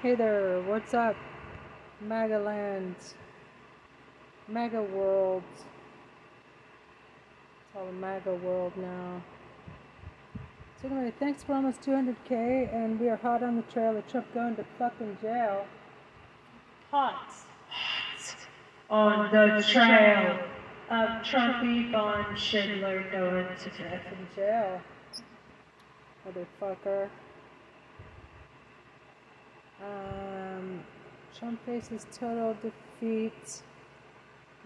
Hey there, what's up? Magaland. Mega World. It's all Maga World now. So anyway, thanks for almost 200k, and we are hot on the trail of Trump going to fucking jail. Hot. Hot. On the trail of Trumpy Von Schindler going to jail. Fucking jail. Motherfucker. Um, Trump faces total defeat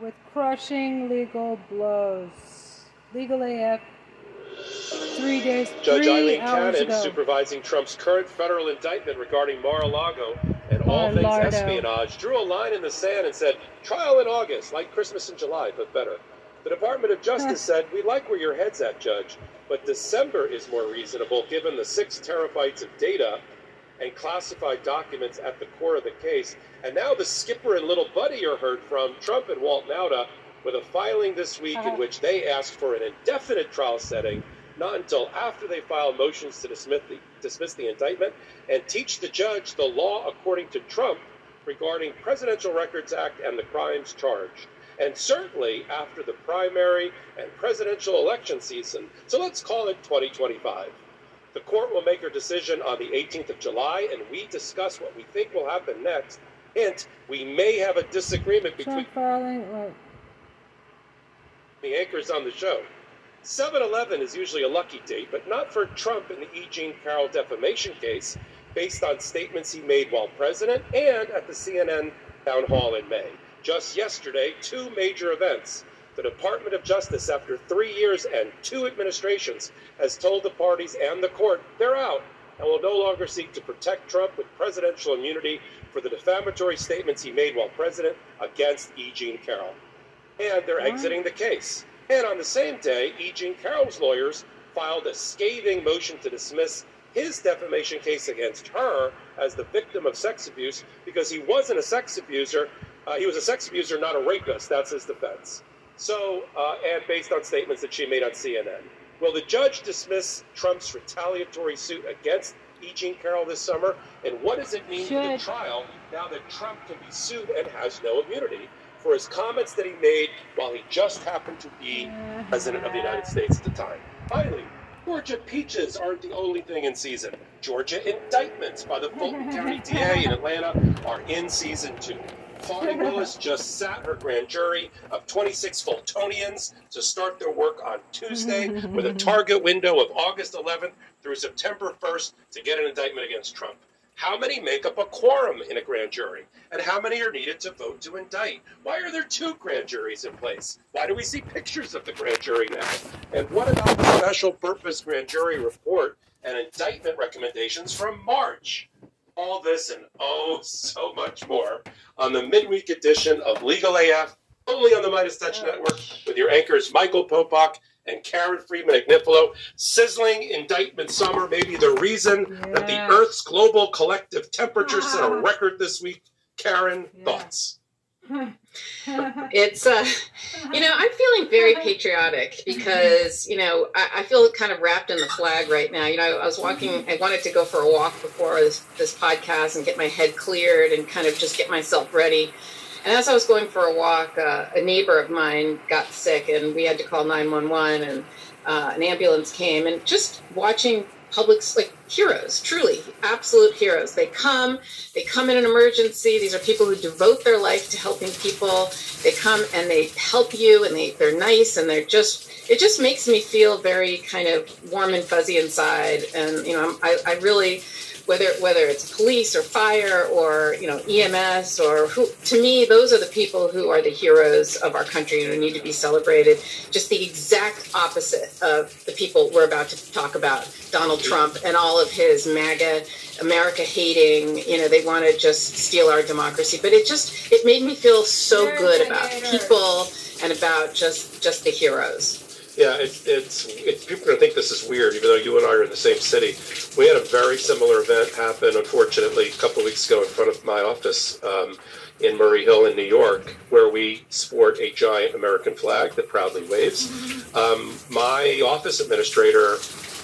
with crushing legal blows. Legal AF. Three days. Judge three Aileen Cannon, ago. supervising Trump's current federal indictment regarding Mar-a-Lago and all things Mar-a-Lago. espionage, drew a line in the sand and said, trial in August, like Christmas in July, but better. The Department of Justice said, we like where your head's at, Judge, but December is more reasonable given the six terabytes of data and classified documents at the core of the case. And now the skipper and little buddy are heard from, Trump and Walt Nauta, with a filing this week in Uh-huh. which they asked for an indefinite trial setting, not until after they file motions to dismiss the, dismiss the indictment and teach the judge the law according to Trump regarding Presidential Records Act and the crimes charged. And certainly after the primary and presidential election season, so let's call it 2025. The court will make her decision on the 18th of July, and we discuss what we think will happen next. Hint, we may have a disagreement between Trump filing. Wait. the anchors on the show. 7 Eleven is usually a lucky date, but not for Trump in the E. Jean Carroll defamation case, based on statements he made while president and at the CNN town hall in May. Just yesterday, two major events. The Department of Justice, after three years and two administrations, has told the parties and the court they're out and will no longer seek to protect Trump with presidential immunity for the defamatory statements he made while president against E. Jean Carroll and they're exiting the case. And on the same day, E. Jean Carroll's lawyers filed a scathing motion to dismiss his defamation case against her as the victim of sex abuse because he wasn't a sex abuser. Uh, he was a sex abuser, not a rapist. That's his defense. So, uh, and based on statements that she made on CNN. Will the judge dismiss Trump's retaliatory suit against E. Jean Carroll this summer? And what does it mean for the trial now that Trump can be sued and has no immunity for his comments that he made while he just happened to be president of the United States at the time? Finally, Georgia peaches aren't the only thing in season. Georgia indictments by the Fulton County DA in Atlanta are in season two. Fani Willis just sat her grand jury of 26 Fultonians to start their work on Tuesday with a target window of August 11th through September 1st to get an indictment against Trump. How many make up a quorum in a grand jury? And how many are needed to vote to indict? Why are there two grand juries in place? Why do we see pictures of the grand jury now? And what about the special purpose grand jury report and indictment recommendations from March? All this and oh, so much more on the midweek edition of Legal AF, only on the MeidasTouch Network, with your anchors Michael Popak and Karen Friedman Agnifilo. Sizzling indictment summer, maybe the reason that the Earth's global collective temperature set a record this week. Karen, Yeah. thoughts? It's, uh, you know, I'm feeling very patriotic because, you know, I, I feel kind of wrapped in the flag right now. You know, I was walking, I wanted to go for a walk before this, this podcast and get my head cleared and kind of just get myself ready. And as I was going for a walk, uh, a neighbor of mine got sick and we had to call 911 and uh, an ambulance came. And just watching publics like heroes, truly absolute heroes. They come, they come in an emergency. These are people who devote their life to helping people. They come and they help you and they, they're nice and they're just, it just makes me feel very kind of warm and fuzzy inside. And, you know, I, I really, whether whether it's police or fire or you know EMS or who to me those are the people who are the heroes of our country and who need to be celebrated. Just the exact opposite of the people we're about to talk about Donald Trump and all of his MAGA America hating you know they want to just steal our democracy. But it just it made me feel so good about people and about just just the heroes Yeah, it's, it's, people are going to think this is weird, even though you and I are in the same city. We had a very similar event happen, unfortunately, a couple of weeks ago in front of my office um, in Murray Hill in New York, where we sport a giant American flag that proudly waves. Um, my office administrator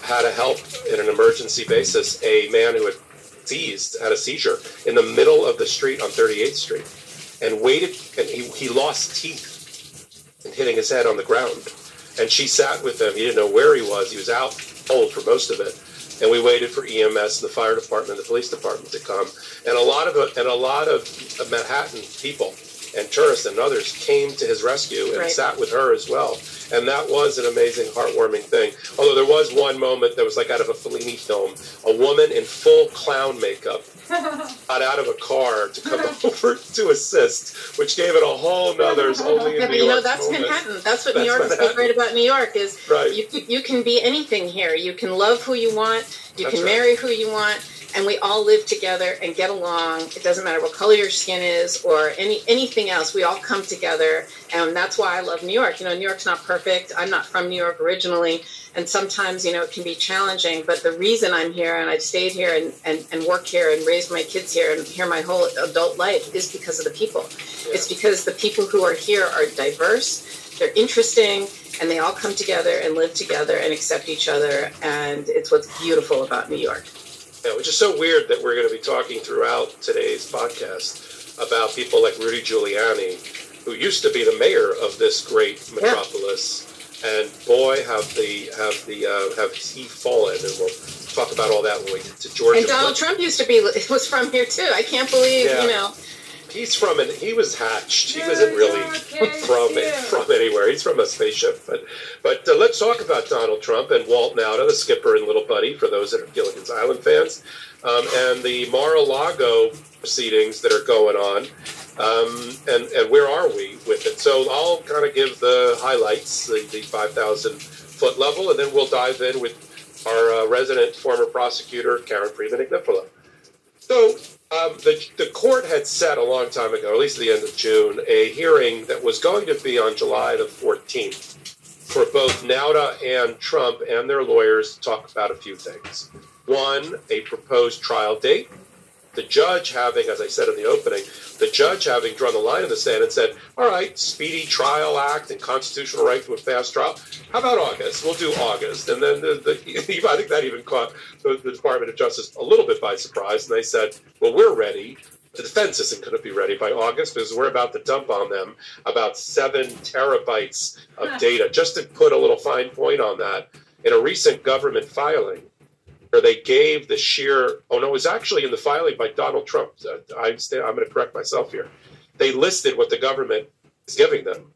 had to help in an emergency basis a man who had seized, had a seizure in the middle of the street on 38th Street, and waited, and he, he lost teeth and hitting his head on the ground. And she sat with him. He didn't know where he was. He was out cold for most of it. And we waited for EMS, the fire department, the police department to come. And a lot of and a lot of Manhattan people and tourists and others came to his rescue and Right. sat with her as well. And that was an amazing, heartwarming thing. Although there was one moment that was like out of a Fellini film, a woman in full clown makeup got out of a car to come over to assist, which gave it a whole nother only in Yeah, New but you know York that's moment. Manhattan. That's what New That's York is so great about New York is Right. you you can be anything here. You can love who you want. You That's can right. marry who you want, and we all live together and get along. It doesn't matter what color your skin is or any anything else. We all come together, and that's why I love New York. You know, New York's not perfect. I'm not from New York originally, and sometimes you know it can be challenging. But the reason I'm here and I've stayed here and and, and work here and raised my kids here and here my whole adult life is because of the people. It's because the people who are here are diverse, they're interesting, and they all come together and live together and accept each other. And it's what's beautiful about New York. Yeah, which is so weird that we're going to be talking throughout today's podcast about people like Rudy Giuliani, who used to be the mayor of this great metropolis, and boy, have the have the uh, have he fallen, and we'll talk about all that when we get to Georgia. And Donald Trump used to be was from here too. I can't believe Yeah. you know. He's from an he was hatched. He wasn't really from from anywhere. He's from a spaceship. But but uh, let's talk about Donald Trump and Walt Nauta, the skipper and little buddy, for those that are Gilligan's Island fans, um, and the Mar-a-Lago proceedings that are going on. Um, and and where are we with it? So I'll kind of give the highlights, the, the five thousand foot level, and then we'll dive in with our uh, resident former prosecutor Karen Friedman Agnifilo. So um, the, the court had set a long time ago, at least at the end of June, a hearing that was going to be on July the 14th for both Nauta and Trump and their lawyers to talk about a few things. One, a proposed trial date. The judge having, as I said in the opening, the judge having drawn the line in the sand and said, all right, Speedy Trial Act and constitutional right to a fast trial. How about August? We'll do August. And then the, the, I think that even caught the, the Department of Justice a little bit by surprise. And they said, well, we're ready. The defense isn't going to be ready by August because we're about to dump on them about seven terabytes of data. Just to put a little fine point on that, in a recent government filing, where they gave the sheer oh no it was actually in the filing by donald trump. Uh, i'm, I'm going to correct myself here. They listed what the government is giving them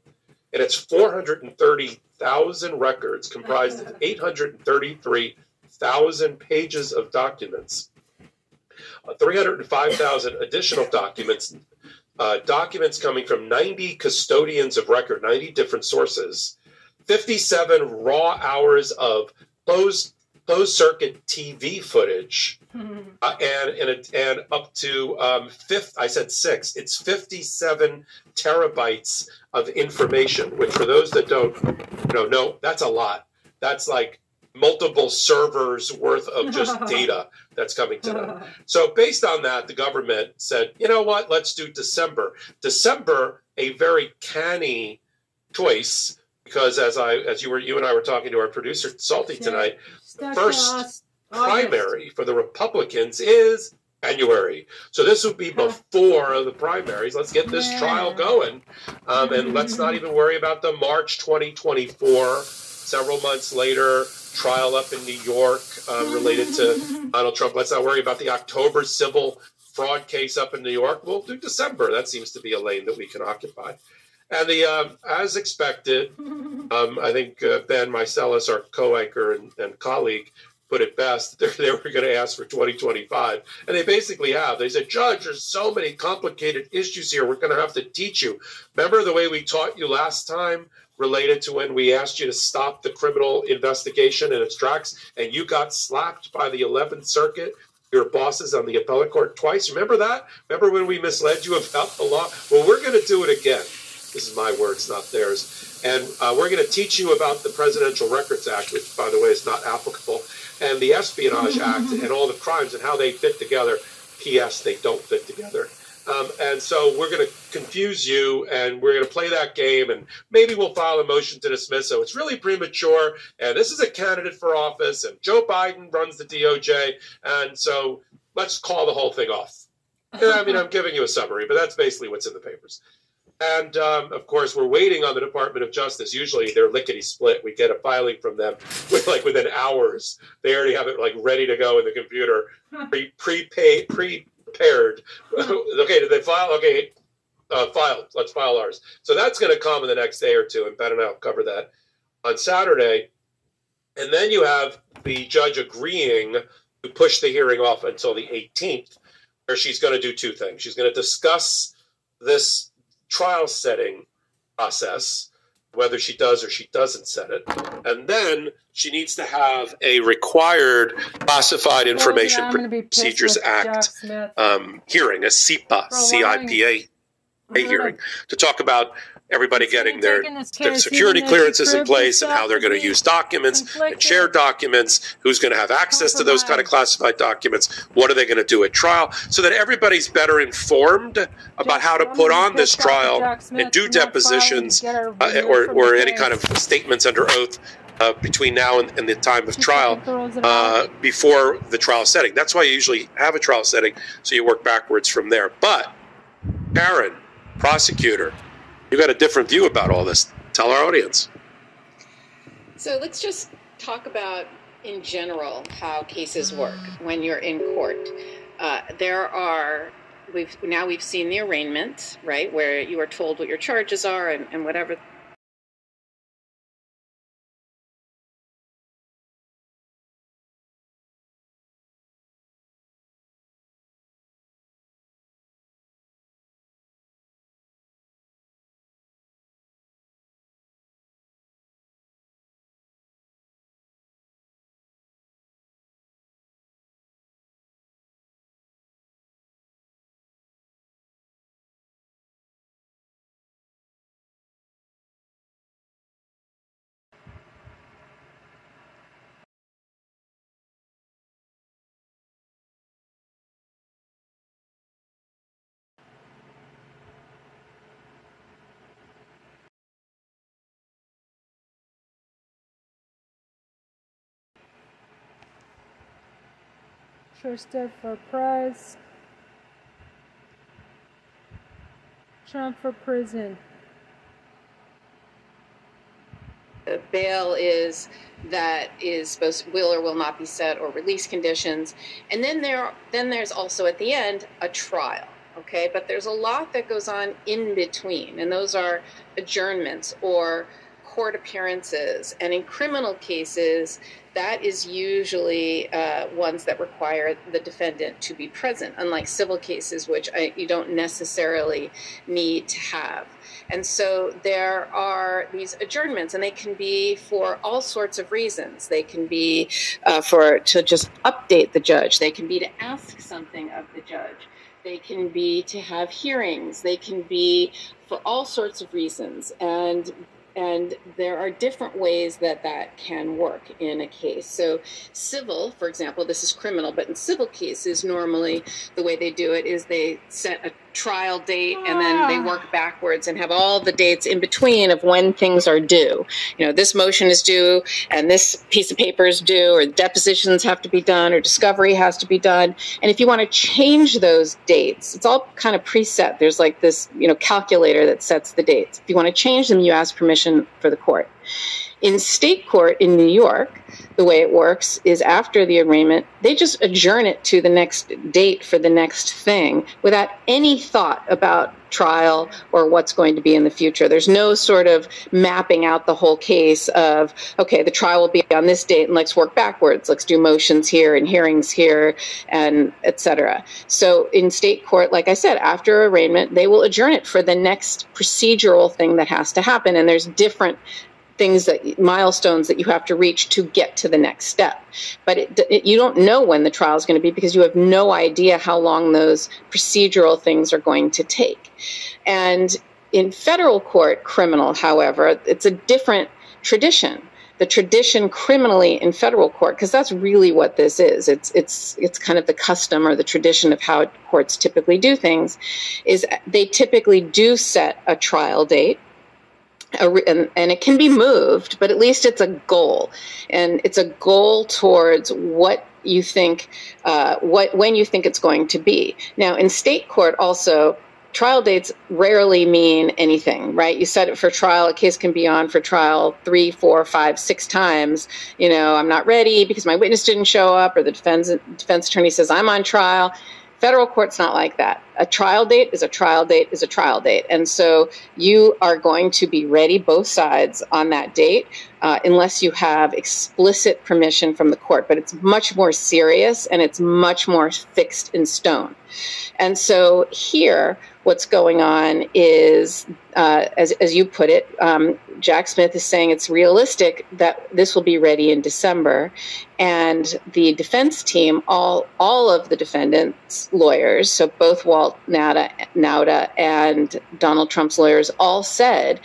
and it's 430000 records comprised of 833000 pages of documents uh, 305000 additional documents uh, documents coming from 90 custodians of record 90 different sources 57 raw hours of closed closed circuit TV footage, uh, and and, it, and up to um, fifth. I said six. It's fifty-seven terabytes of information. Which, for those that don't you know, know that's a lot. That's like multiple servers worth of just data that's coming to them. So based on that, the government said, you know what? Let's do December. December, a very canny choice because as I as you were you and I were talking to our producer Salty tonight, Stuck first primary for the Republicans is January. So this would be before the primaries. Let's get this trial going, um, and let's not even worry about the March 2024. Several months later, trial up in New York uh, related to Donald Trump. Let's not worry about the October civil fraud case up in New York. We'll do December. That seems to be a lane that we can occupy. And the um, as expected, um, I think uh, Ben Meiselas, our co-anchor and, and colleague, put it best. They, they were going to ask for 2025, and they basically have. They said, "Judge, there's so many complicated issues here. We're going to have to teach you. Remember the way we taught you last time." Related to when we asked you to stop the criminal investigation in its tracks, and you got slapped by the 11th Circuit your bosses on the appellate court twice. Remember that? Remember when we misled you about the law? Well, we're going to do it again. This is my words, not theirs. And uh, we're going to teach you about the Presidential Records Act, which, by the way, is not applicable, and the Espionage Act and all the crimes and how they fit together. P.S. They don't fit together. Um, and so we're going to confuse you and we're going to play that game and maybe we'll file a motion to dismiss. So it's really premature. And this is a candidate for office and Joe Biden runs the DOJ. And so let's call the whole thing off. I mean, I'm giving you a summary, but that's basically what's in the papers. And um, of course, we're waiting on the Department of Justice. Usually, they're lickety split. We get a filing from them with like within hours. They already have it like ready to go in the computer, pre prepaid, prepared. okay, did they file? Okay, uh, filed. Let's file ours. So that's going to come in the next day or two, and Ben and I will cover that on Saturday. And then you have the judge agreeing to push the hearing off until the 18th, where she's going to do two things. She's going to discuss this trial setting process, whether she does or she doesn't set it. And then she needs to have a required Classified Information Procedures Act um, hearing, a CIPA, C I P A a hearing to talk about everybody getting their, their security clearances in place and how they're going to use documents and share documents, who's going to have access to those kind of classified documents, what are they going to do at trial, so that everybody's better informed about how to put on this trial and do depositions uh, or, or any kind of statements under oath uh, between now and, and, the time of trial uh, before the trial setting. That's why you usually have a trial setting, so you work backwards from there. But, Karen, prosecutor, you got a different view about all this. Tell our audience. So let's just talk about, in general, how cases work when you're in court. Uh, there are we've now we've seen the arraignment, right, where you are told what your charges are and, and whatever For prize. Trump for prison. The bail is that is supposed will or will not be set or release conditions and then there then there's also at the end a trial okay but there's a lot that goes on in between and those are adjournments or court appearances and in criminal cases that is usually uh, ones that require the defendant to be present, unlike civil cases, which I, you don't necessarily need to have. And so there are these adjournments, and they can be for all sorts of reasons. They can be uh, for to just update the judge. They can be to ask something of the judge. They can be to have hearings. They can be for all sorts of reasons. And and there are different ways that that can work in a case. So, civil, for example, this is criminal, but in civil cases, normally the way they do it is they set a trial date and then they ah. work backwards and have all the dates in between of when things are due. You know, this motion is due and this piece of paper is due or depositions have to be done or discovery has to be done. And if you want to change those dates, it's all kind of preset. There's like this, you know, calculator that sets the dates. If you want to change them, you ask permission for the court. In state court in New York, the way it works is after the arraignment, they just adjourn it to the next date for the next thing without any thought about trial or what's going to be in the future. There's no sort of mapping out the whole case of, okay, the trial will be on this date and let's work backwards. Let's do motions here and hearings here and etc. So in state court, like I said, after arraignment, they will adjourn it for the next procedural thing that has to happen. And there's different things that milestones that you have to reach to get to the next step. But it, it, you don't know when the trial is going to be because you have no idea how long those procedural things are going to take. And in federal court, criminal, however, it's a different tradition. The tradition criminally in federal court, because that's really what this is. It's it's it's kind of the custom or the tradition of how courts typically do things. Is they typically do set a trial date and, and it can be moved, but at least it's a goal, and it's a goal towards what you think, uh, what when you think it's going to be. Now, in state court, also trial dates rarely mean anything, right? You set it for trial, a case can be on for trial three, four, five, six times. You know, I'm not ready because my witness didn't show up, or the defense defense attorney says I'm on trial. Federal court's not like that. A trial date is a trial date is a trial date. And so you are going to be ready, both sides, on that date, uh, unless you have explicit permission from the court. But it's much more serious and it's much more fixed in stone. And so here, what's going on is, uh, as, as you put it, um, Jack Smith is saying it's realistic that this will be ready in December. And the defense team, all, all of the defendants' lawyers, so both Walt Nauta, Nauta and Donald Trump's lawyers, all said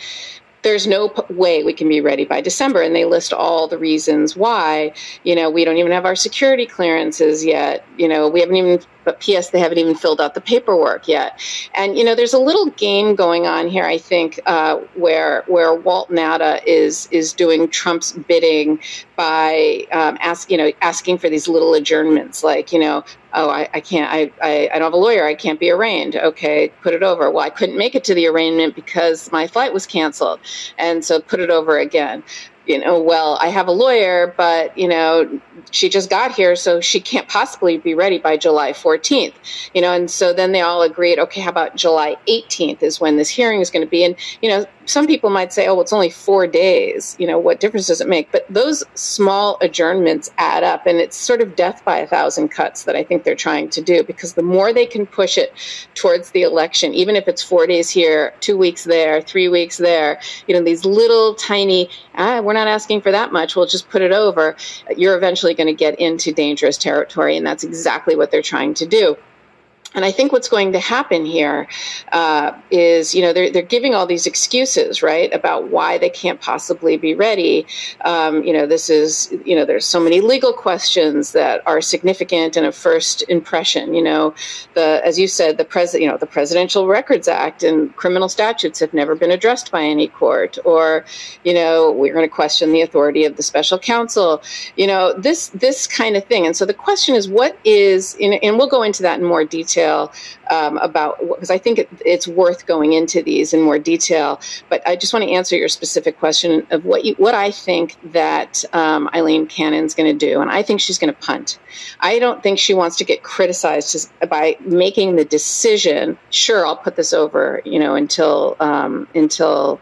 there's no way we can be ready by December. And they list all the reasons why. You know, we don't even have our security clearances yet. You know, we haven't even but P.S. they haven't even filled out the paperwork yet. And you know, there's a little game going on here. I think uh, where where Walt Nauta is is doing Trump's bidding by um, ask you know asking for these little adjournments, like you know. Oh, I, I can't. I, I, I don't have a lawyer. I can't be arraigned. Okay, put it over. Well, I couldn't make it to the arraignment because my flight was canceled, and so put it over again you know, well, I have a lawyer, but, you know, she just got here, so she can't possibly be ready by July 14th, you know, and so then they all agreed, okay, how about July 18th is when this hearing is going to be. And, you know, some people might say, oh, it's only four days. You know, what difference does it make? But those small adjournments add up, and it's sort of death by a thousand cuts that I think they're trying to do because the more they can push it towards the election, even if it's four days here, two weeks there, three weeks there, you know, these little tiny, ah, we're not asking for that much, we'll just put it over, you're eventually going to get into dangerous territory, and that's exactly what they're trying to do. And I think what's going to happen here uh, is, you know, they're, they're giving all these excuses, right, about why they can't possibly be ready. Um, you know, this is, you know, there's so many legal questions that are significant in a first impression. You know, the as you said, the president, you know, the Presidential Records Act and criminal statutes have never been addressed by any court, or, you know, we're going to question the authority of the special counsel. You know, this this kind of thing. And so the question is, what is, and we'll go into that in more detail detail um, about because I think it, it's worth going into these in more detail. But I just want to answer your specific question of what you, what I think that um, Aileen Cannon's going to do, and I think she's going to punt. I don't think she wants to get criticized by making the decision. Sure, I'll put this over, you know, until um, until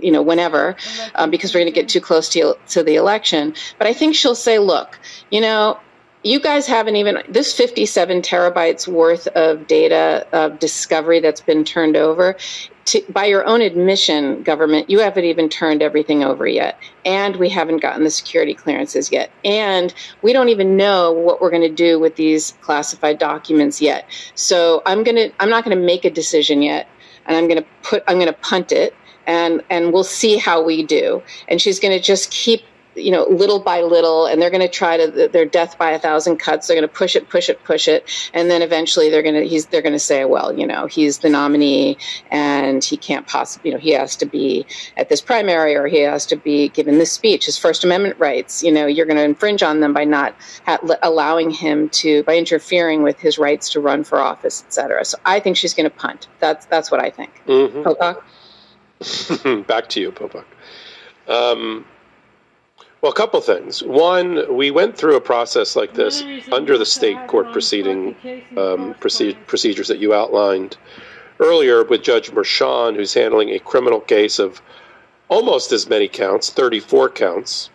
you know, whenever, um, because we're going to get too close to, to the election. But I think she'll say, look, you know, you guys haven't even this 57 terabytes worth of data of discovery that's been turned over to, by your own admission government you haven't even turned everything over yet. And we haven't gotten the security clearances yet. And we don't even know what we're going to do with these classified documents yet. So i'm going to i'm not going to make a decision yet and i'm going to put i'm going to punt it and and we'll see how we do. And she's going to just keep you know, little by little, and they're going to try to their death by a thousand cuts. They're going to push it, push it, push it, and then eventually they're going to he's they're going to say, well, you know, he's the nominee, and he can't possibly, you know, he has to be at this primary or he has to be given this speech, his First Amendment rights. You know, you're going to infringe on them by not ha- allowing him to by interfering with his rights to run for office, et cetera. So I think she's going to punt. That's that's what I think. Mm-hmm. Popak. Back to you, Popak. Um, well, a couple things. One, we went through a process like this under the state court proceeding um, procedures that you outlined earlier with Judge Merchan, who's handling a criminal case of almost as many counts, 34 counts,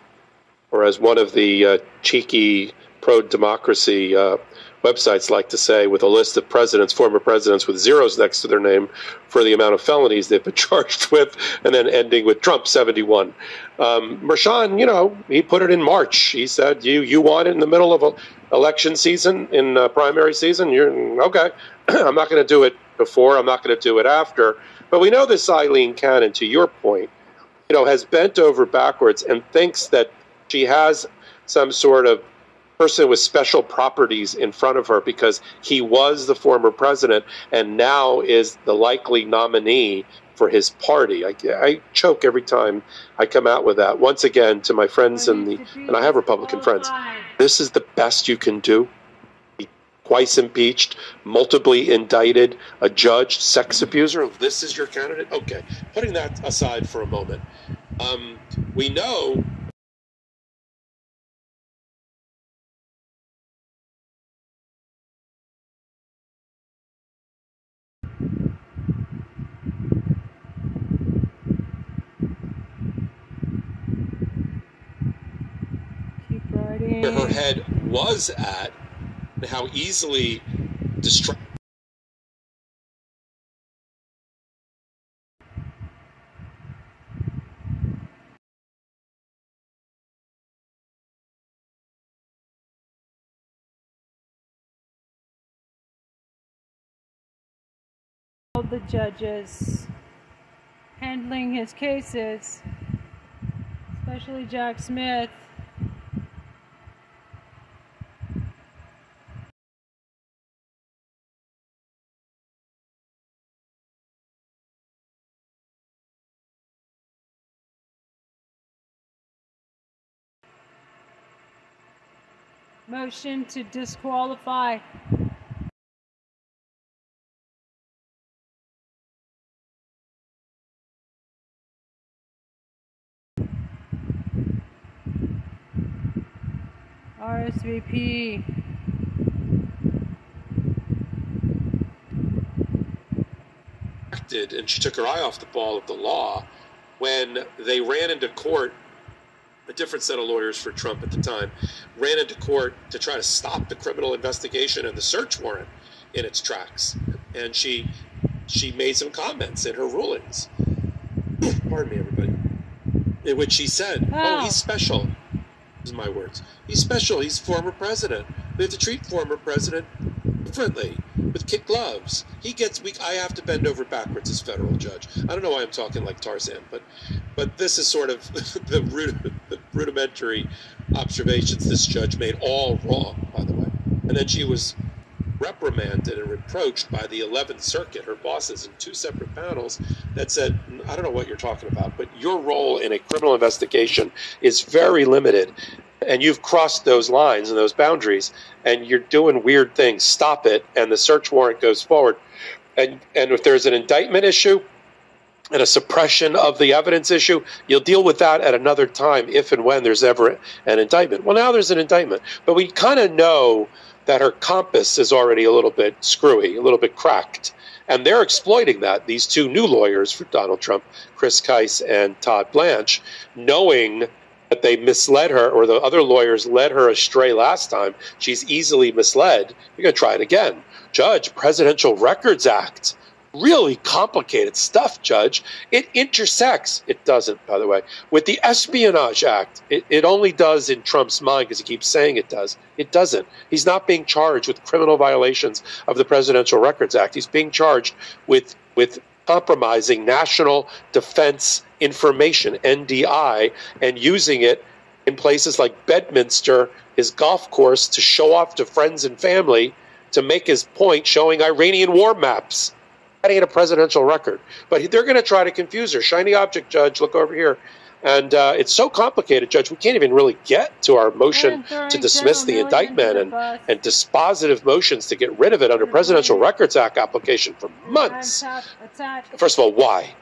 or as one of the uh, cheeky pro democracy uh, websites like to say, with a list of presidents, former presidents with zeros next to their name for the amount of felonies they've been charged with, and then ending with Trump 71. Um, Merchan, you know, he put it in March. He said, "You you want it in the middle of election season, in uh, primary season? You're okay. I'm not going to do it before. I'm not going to do it after." But we know this Aileen Cannon, to your point, you know, has bent over backwards and thinks that she has some sort of person with special properties in front of her because he was the former president and now is the likely nominee for his party. I, I choke every time I come out with that. Once again, to my friends and the and I have Republican friends, this is the best you can do. Twice impeached, multiply indicted, a judge, sex abuser. This is your candidate. Okay, putting that aside for a moment, um, we know Writing. where her head was at and how easily distracted. The judges handling his cases, especially Jack Smith. Motion to disqualify. RSVP. and she took her eye off the ball of the law when they ran into court a different set of lawyers for Trump at the time ran into court to try to stop the criminal investigation and the search warrant in its tracks. And she she made some comments in her rulings. Pardon me everybody. In which she said oh he's special. These are my words. He's special. He's former president. We have to treat former president differently with kid gloves. He gets weak. I have to bend over backwards as federal judge. I don't know why I'm talking like Tarzan, but but this is sort of the, rud- the rudimentary observations this judge made all wrong, by the way. And then she was reprimanded and reproached by the 11th Circuit, her bosses, in two separate panels that said, I don't know what you're talking about, but your role in a criminal investigation is very limited. And you've crossed those lines and those boundaries, and you're doing weird things. Stop it. And the search warrant goes forward. And, and if there's an indictment issue, and a suppression of the evidence issue, you'll deal with that at another time if and when there's ever an indictment. Well, now there's an indictment, but we kind of know that her compass is already a little bit screwy, a little bit cracked. And they're exploiting that, these two new lawyers for Donald Trump, Chris Kise and Todd Blanche, knowing that they misled her or the other lawyers led her astray last time. She's easily misled. You're going to try it again. Judge, Presidential Records Act really complicated stuff, Judge. It intersects, it doesn't, by the way, with the Espionage Act. It, it only does in Trump's mind because he keeps saying it does. It doesn't. He's not being charged with criminal violations of the Presidential Records Act. He's being charged with, with compromising national defense information, NDI, and using it in places like Bedminster, his golf course, to show off to friends and family to make his point, showing Iranian war maps. That ain't a presidential record. But they're going to try to confuse her. Shiny object, Judge, look over here. And uh, it's so complicated, Judge, we can't even really get to our motion to dismiss the indictment and, and dispositive motions to get rid of it under Presidential Records Act application for months. First of all, why?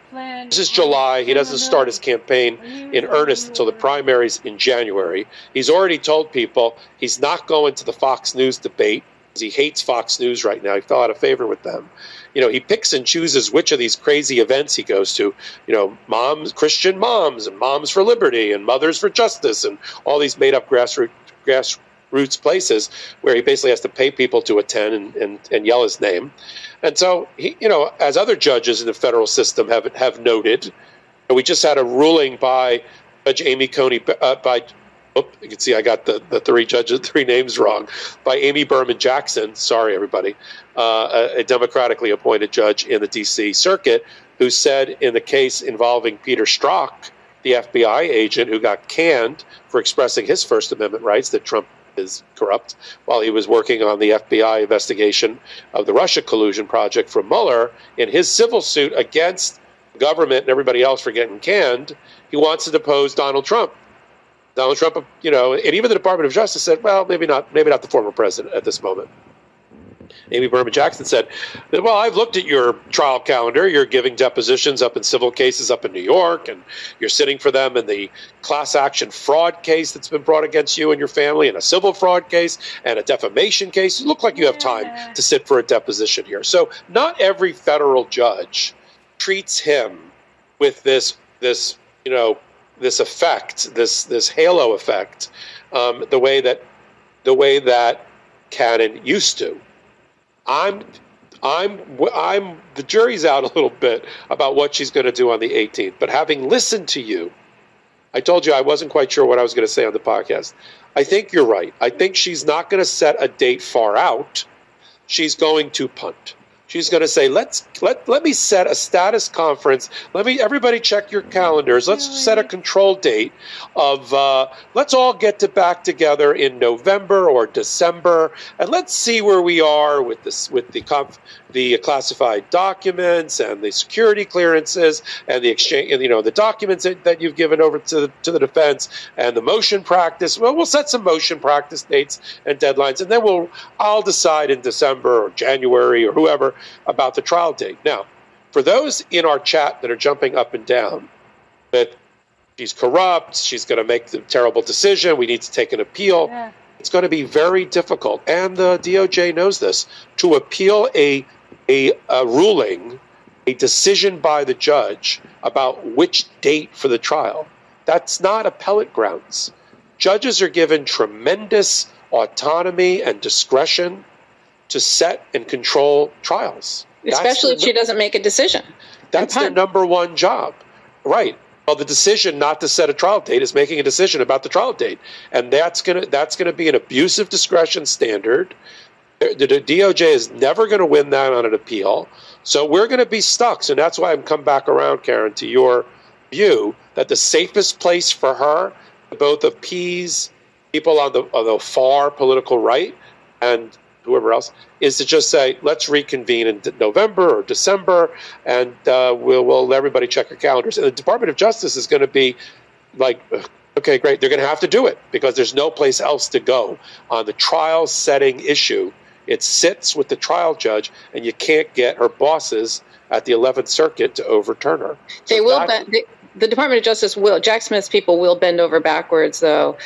This is July. He doesn't start his campaign in earnest until the primaries in January. He's already told people he's not going to the Fox News debate because he hates Fox News right now. He fell out of favor with them. You know, he picks and chooses which of these crazy events he goes to. You know, moms, Christian moms, and moms for liberty, and mothers for justice, and all these made up grassroots grassroots places where he basically has to pay people to attend and, and, and yell his name. And so, he, you know, as other judges in the federal system have have noted, we just had a ruling by Judge Amy Coney uh, by. Oh, you can see I got the, the three judges, three names wrong. By Amy Berman Jackson. Sorry, everybody. Uh, a, a democratically appointed judge in the D.C. Circuit, who said in the case involving Peter Strzok, the FBI agent who got canned for expressing his First Amendment rights, that Trump is corrupt while he was working on the FBI investigation of the Russia collusion project from Mueller in his civil suit against government and everybody else for getting canned. He wants to depose Donald Trump. Donald Trump, you know, and even the Department of Justice said, well, maybe not, maybe not the former president at this moment. Amy Berman Jackson said, Well, I've looked at your trial calendar. You're giving depositions up in civil cases up in New York, and you're sitting for them in the class action fraud case that's been brought against you and your family, and a civil fraud case, and a defamation case. You look like you have time to sit for a deposition here. So, not every federal judge treats him with this, this, you know, this effect, this this halo effect, um, the way that the way that Cannon used to. I'm I'm I'm the jury's out a little bit about what she's going to do on the 18th. But having listened to you, I told you I wasn't quite sure what I was going to say on the podcast. I think you're right. I think she's not going to set a date far out. She's going to punt. She's going to say, "Let's let let me set a status conference. Let me everybody check your calendars. Let's set a control date of uh, let's all get to back together in November or December, and let's see where we are with this with the conf, the classified documents and the security clearances and the exchange, you know, the documents that, that you've given over to the, to the defense and the motion practice. Well, we'll set some motion practice dates and deadlines, and then we'll I'll decide in December or January or whoever about the trial date. Now, for those in our chat that are jumping up and down that she's corrupt, she's going to make the terrible decision, we need to take an appeal. Yeah. It's going to be very difficult, and the DOJ knows this, to appeal a a, a ruling, a decision by the judge about which date for the trial. That's not appellate grounds. Judges are given tremendous autonomy and discretion to set and control trials. Especially if she doesn't make a decision. That's their number one job. Right. Well, the decision not to set a trial date is making a decision about the trial date, and that's gonna that's gonna be an abusive discretion standard the, DOJ is never going to win that on an appeal. So we're going to be stuck. So that's why I'm come back around, Karen, to your view that the safest place for her both appease people on the, on the far political right and whoever else is to just say, let's reconvene in November or December, and uh, we'll, we'll let everybody check their calendars. And the Department of Justice is going to be like, okay, great, they're going to have to do it because there's no place else to go on the trial setting issue it sits with the trial judge, and you can't get her bosses at the 11th Circuit to overturn her. So they will. That, they, the Department of Justice will. Jack Smith's people will bend over backwards, though,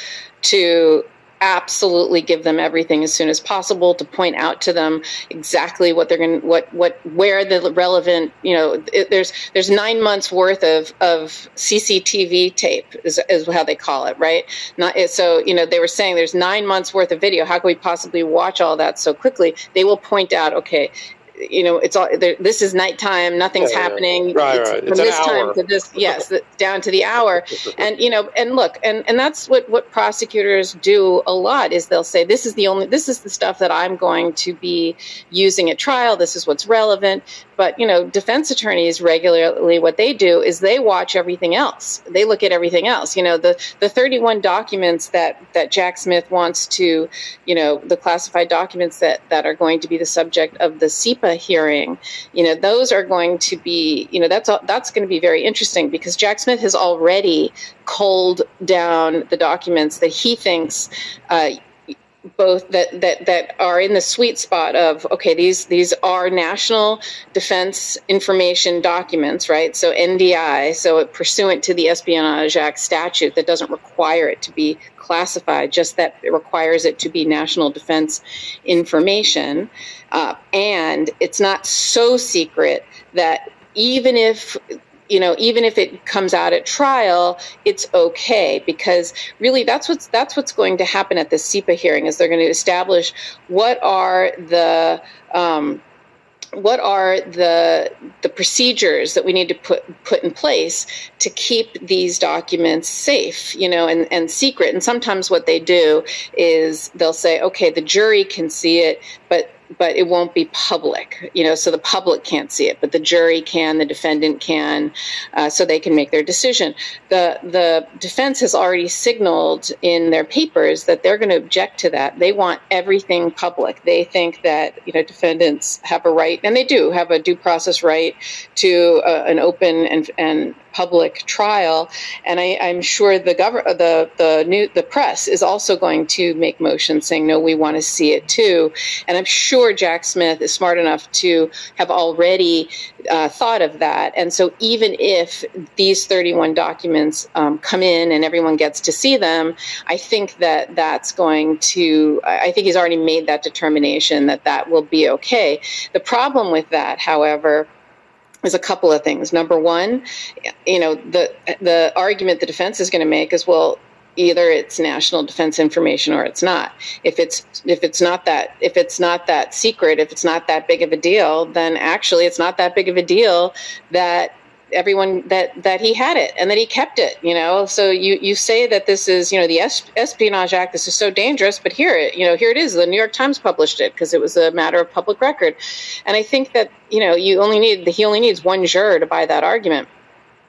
to absolutely give them everything as soon as possible to point out to them exactly what they're going what what where the relevant you know it, there's there's nine months worth of of CCTV tape is, is how they call it right? Not so you know they were saying there's nine months worth of video. How can we possibly watch all that so quickly? They will point out okay you know, it's all this is nighttime, nothing's yeah, happening. Right, it's right. From this time to this, yes, down to the hour. and you know, and look, and and that's what what prosecutors do a lot is they'll say this is the only this is the stuff that I'm going to be using at trial. This is what's relevant. But you know, defense attorneys regularly what they do is they watch everything else. They look at everything else. You know, the the 31 documents that that Jack Smith wants to, you know, the classified documents that that are going to be the subject of the CIPA hearing. You know, those are going to be, you know, that's that's going to be very interesting because Jack Smith has already culled down the documents that he thinks. Uh, both that, that that are in the sweet spot of okay these these are national defense information documents right? So NDI so pursuant to the Espionage Act statute that doesn't require it to be classified just that it requires it to be national defense information. Uh, and it's not so secret that even if you know even if it comes out at trial it's okay because really that's what's that's what's going to happen at the CIPA hearing is they're going to establish what are the um, what are the the procedures that we need to put put in place to keep these documents safe you know and, and secret. And sometimes what they do is they'll say okay the jury can see it but but it won't be public, you know, so the public can't see it, but the jury can, the defendant can, uh, so they can make their decision. The the defense has already signaled in their papers that they're going to object to that. They want everything public. They think that you know defendants have a right, and they do have a due process right to uh, an open and and public trial, and I, am sure the government, the the new the press is also going to make motions saying no, we want to see it too, and I'm sure Jack Smith is smart enough to have already uh, thought of that, and so even if these 31 documents um, come in and everyone gets to see them, I think that that's going to. I think he's already made that determination that that will be okay. The problem with that, however is a couple of things. Number one, you know, the the argument the defense is going to make is well, either it's national defense information or it's not. If it's if it's not that if it's not that secret, if it's not that big of a deal, then actually it's not that big of a deal that everyone that that he had it and that he kept it you know so you you say that this is you know the espionage act this is so dangerous but here it you know here it is the new york times published it because it was a matter of public record and i think that you know you only need he only needs one juror to buy that argument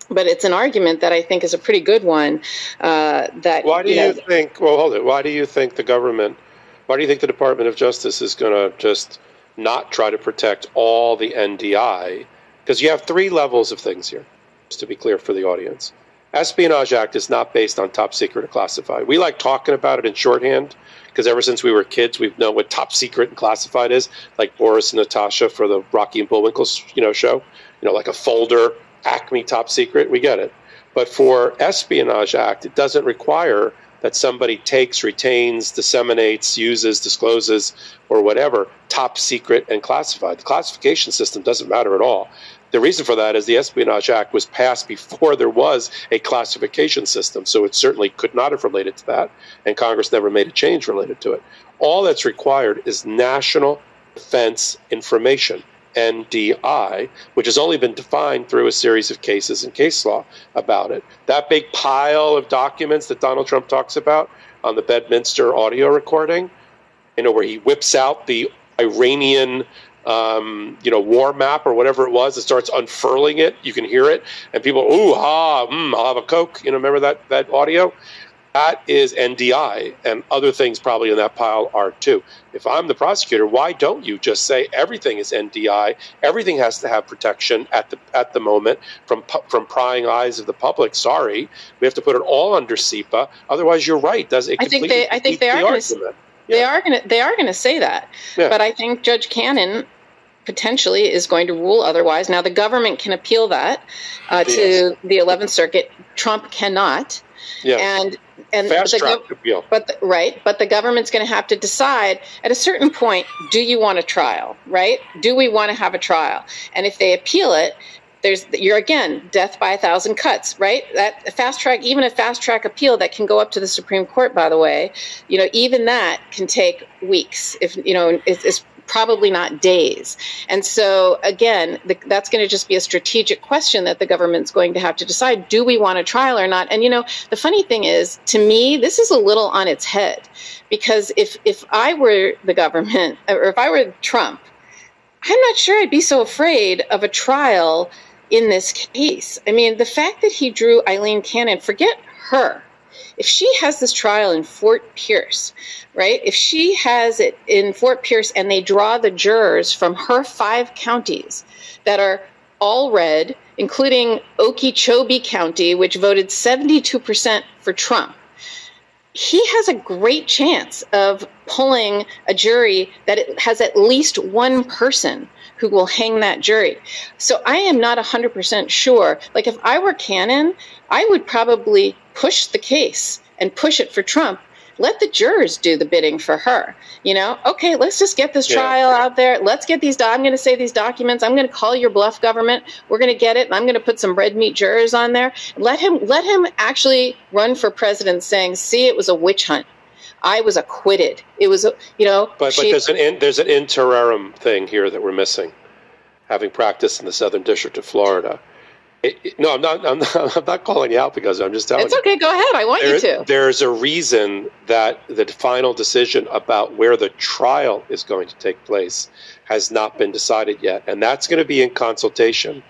but it's an argument that I think is a pretty good one. Uh, that why do you, know, you think? Well, hold it. Why do you think the government? Why do you think the Department of Justice is going to just not try to protect all the NDI because you have three levels of things here, just to be clear for the audience. Espionage Act is not based on top secret or classified. We like talking about it in shorthand because ever since we were kids, we've known what top secret and classified is, like Boris and Natasha for the Rocky and Bullwinkle, you know, show. You know, like a folder, Acme top secret. We get it. But for Espionage Act, it doesn't require that somebody takes, retains, disseminates, uses, discloses, or whatever, top secret and classified. The classification system doesn't matter at all. The reason for that is the Espionage Act was passed before there was a classification system, so it certainly could not have related to that, and Congress never made a change related to it. All that's required is national defense information. NDI, which has only been defined through a series of cases and case law about it. That big pile of documents that Donald Trump talks about on the Bedminster audio recording, you know, where he whips out the Iranian um, you know, war map or whatever it was, it starts unfurling it. You can hear it, and people, ooh, ha, mm, I'll have a Coke. You know, remember that that audio? That is NDI, and other things probably in that pile are too. If I'm the prosecutor, why don't you just say everything is NDI? Everything has to have protection at the at the moment from from prying eyes of the public. Sorry, we have to put it all under CIPA. Otherwise, you're right. Does it? I think they. I think they are. Gonna, yeah. They are going to. They are going to say that. Yeah. But I think Judge Cannon potentially is going to rule otherwise. Now, the government can appeal that uh, yes. to the 11th Circuit. Trump cannot. Yeah. And and fast track gov- appeal. But the, right, but the government's going to have to decide at a certain point: Do you want a trial? Right? Do we want to have a trial? And if they appeal it, there's you're again death by a thousand cuts right that fast track even a fast track appeal that can go up to the supreme court by the way you know even that can take weeks if you know it's, it's probably not days. And so, again, the, that's going to just be a strategic question that the government's going to have to decide do we want a trial or not? And, you know, the funny thing is, to me, this is a little on its head because if, if I were the government or if I were Trump, I'm not sure I'd be so afraid of a trial in this case. I mean, the fact that he drew Aileen Cannon, forget her if she has this trial in Fort Pierce, right? If she has it in Fort Pierce and they draw the jurors from her five counties that are all red, including Okeechobee County, which voted 72% for Trump, he has a great chance of pulling a jury that has at least one person who will hang that jury. So I am not 100% sure. Like if I were Cannon, I would probably push the case and push it for Trump. Let the jurors do the bidding for her. You know, okay, let's just get this trial out there. Let's get these. Do- I'm going to say these documents. I'm going to call your bluff, government. We're going to get it, and I'm going to put some red meat jurors on there. Let him. Let him actually run for president, saying, "See, it was a witch hunt. I was acquitted. It was, you know." But, but there's an in, there's an interim thing here that we're missing. Having practiced in the Southern District of Florida, It, it, no, I'm not, I'm not. I'm not calling you out because I'm just telling It's you. okay. Go ahead. I want There- you to. There's a reason that the final decision about where the trial is going to take place has not been decided yet, and that's going to be in consultation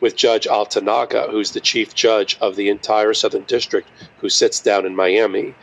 with Judge Altonaga, who's the chief judge of the entire Southern District, who sits down in Miami.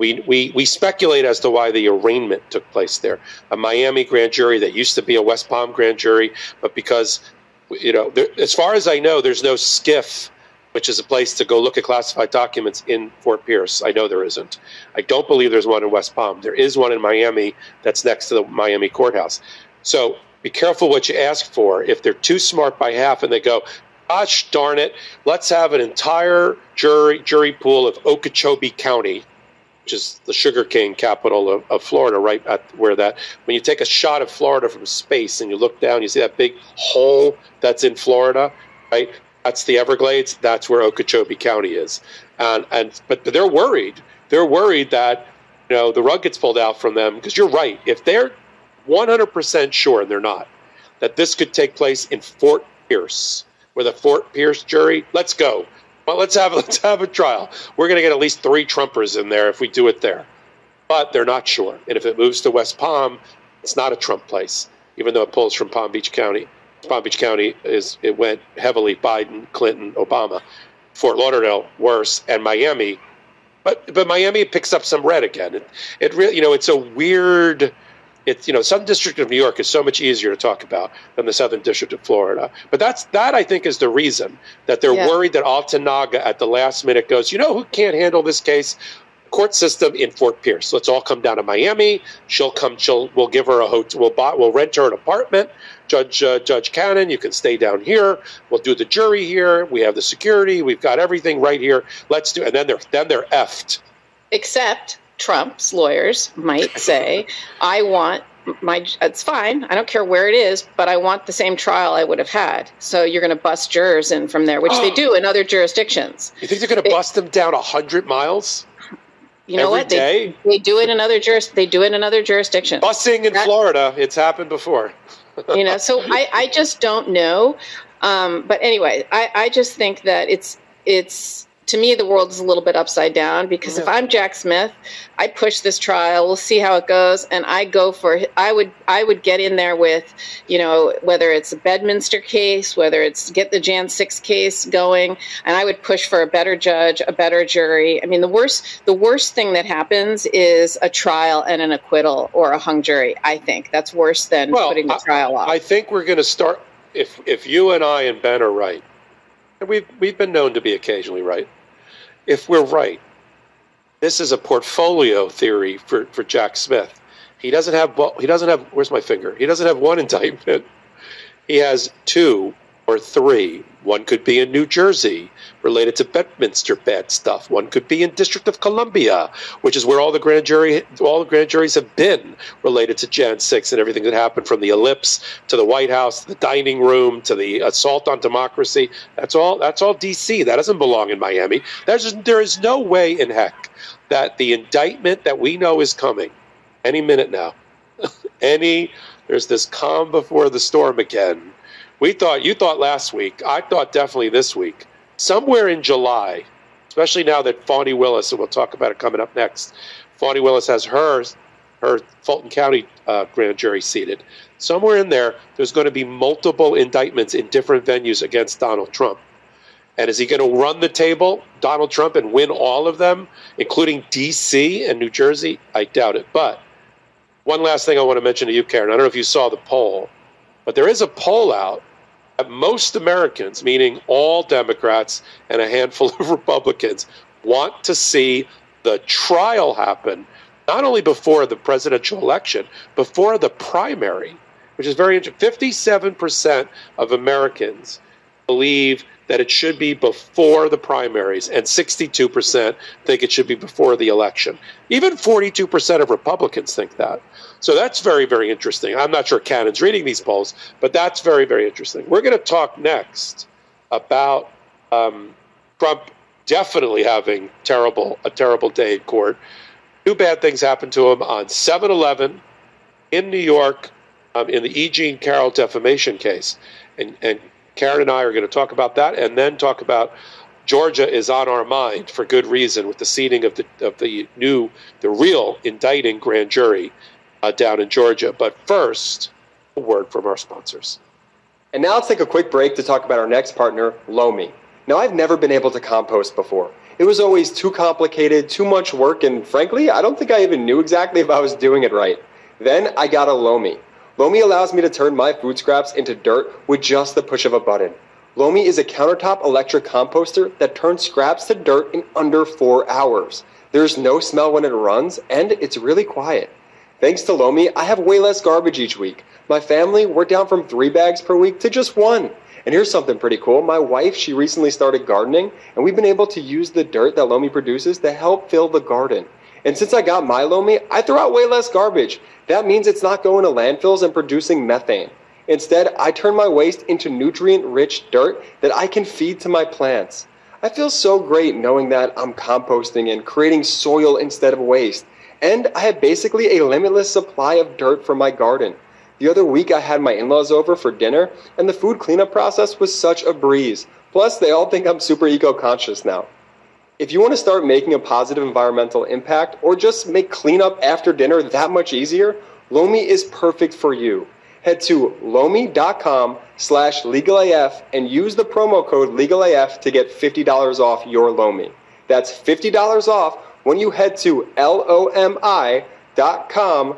We, we, we speculate as to why the arraignment took place there. A Miami grand jury that used to be a West Palm grand jury, but because, you know, there, as far as I know, there's no SCIF, which is a place to go look at classified documents in Fort Pierce. I know there isn't. I don't believe there's one in West Palm. There is one in Miami that's next to the Miami courthouse. So be careful what you ask for. If they're too smart by half and they go, gosh darn it, let's have an entire jury jury pool of Okeechobee County, which is the sugarcane capital of, of Florida, right at where that when you take a shot of Florida from space and you look down, you see that big hole that's in Florida, right? That's the Everglades. That's where Okeechobee County is, and and but, but they're worried. They're worried that you know the rug gets pulled out from them because you're right. If they're 100% sure, and they're not, that this could take place in Fort Pierce, where the Fort Pierce jury, let's go. Well, let's have let's have a trial. We're going to get at least three Trumpers in there if we do it there, but they're not sure. And if it moves to West Palm, it's not a Trump place, even though it pulls from Palm Beach County. Palm Beach County is it went heavily Biden, Clinton, Obama. Fort Lauderdale worse, and Miami, but but Miami picks up some red again. It, it really you know it's a weird. It's you know Southern District of New York is so much easier to talk about than the Southern District of Florida. But that's that I think is the reason that they're Yeah. worried that Altonaga at the last minute goes. You know who can't handle this case? Court system in Fort Pierce. Let's all come down to Miami. She'll come. She'll. We'll give her a hotel. We'll buy. We'll rent her an apartment. Judge uh, Judge Cannon, you can stay down here. We'll do the jury here. We have the security. We've got everything right here. Let's do. And then they're then they're effed. Except Trump's lawyers might say, I want my, it's fine. I don't care where it is, but I want the same trial I would have had. So you're going to bust jurors in from there, which they do in other jurisdictions. You think they're going to bust them down hundred miles? You know what? day? They, they do it in other juris, they do it in other jurisdictions. Busing in That- Florida, it's happened before. you know so i i just don't know um but anyway i i just think that it's it's to me the world is a little bit upside down because if i'm jack smith i push this trial we'll see how it goes and i go for i would i would get in there with you know whether it's a bedminster case whether it's get the jan 6 case going and i would push for a better judge a better jury. I mean the worst the worst thing that happens is a trial and an acquittal or a hung jury i think. That's worse than Well, putting the trial off. I think we're going to start if if you and I and Ben are right, and we've we've been known to be occasionally right. If we're right, this is a portfolio theory for for Jack Smith. He doesn't have he doesn't have where's my finger? He doesn't have one indictment. He has two or three. One could be in New Jersey related to Bedminster bad stuff. One could be in District of Columbia, which is where all the grand jury all the grand juries have been related to Jan 6 and everything that happened from the ellipse to the White House, the dining room, to the assault on democracy. That's all that's all DC. That doesn't belong in Miami. There's there is no way in heck that the indictment that we know is coming any minute now. any there's this calm before the storm again. We thought you thought last week. I thought definitely this week. Somewhere in July, especially now that Fani Willis, and we'll talk about it coming up next. Fani Willis has her her Fulton County uh, grand jury seated. Somewhere in there, there's going to be multiple indictments in different venues against Donald Trump. And is he going to run the table, Donald Trump, and win all of them, including D.C. and New Jersey? I doubt it. But one last thing I want to mention to you, Karen. I don't know if you saw the poll, but there is a poll out Uh, most Americans, meaning all Democrats and a handful of Republicans, want to see the trial happen not only before the presidential election, before the primary, which is very interesting. 57% of Americans believe that it should be before the primaries, and 62% think it should be before the election. Even 42% of Republicans think that. So that's very, very interesting. I'm not sure Cannon's reading these polls, but that's very, very interesting. We're going to talk next about um, Trump definitely having terrible a terrible day in court. Two bad things happened to him on 7-Eleven in New York um, in the E. Jean Carroll defamation case, and and Karen and I are going to talk about that and then talk about Georgia is on our mind for good reason with the seating of the of the new the real indicting grand jury uh, down in Georgia. But first, a word from our sponsors. And now let's take a quick break to talk about our next partner, Lomi. Now, I've never been able to compost before. It was always too complicated, too much work, and frankly, I don't think I even knew exactly if I was doing it right. Then I got a Lomi. Lomi allows me to turn my food scraps into dirt with just the push of a button. Lomi is a countertop electric composter that turns scraps to dirt in under four hours. There's no smell when it runs, and it's really quiet. Thanks to Lomi, I have way less garbage each week. My family, we're down from three bags per week to just one. And here's something pretty cool. My wife, she recently started gardening, and we've been able to use the dirt that Lomi produces to help fill the garden. And since I got my Lomi, I throw out way less garbage. That means it's not going to landfills and producing methane. Instead, I turn my waste into nutrient rich dirt that I can feed to my plants. I feel so great knowing that I'm composting and creating soil instead of waste. And I have basically a limitless supply of dirt for my garden. The other week I had my in-laws over for dinner, and the food cleanup process was such a breeze. Plus, they all think I'm super eco-conscious now. If you want to start making a positive environmental impact or just make cleanup after dinner that much easier, Lomi is perfect for you. Head to lomi.com slash legalaf and use the promo code legalaf to get $50 off your Lomi. That's $50 off when you head to lomi.com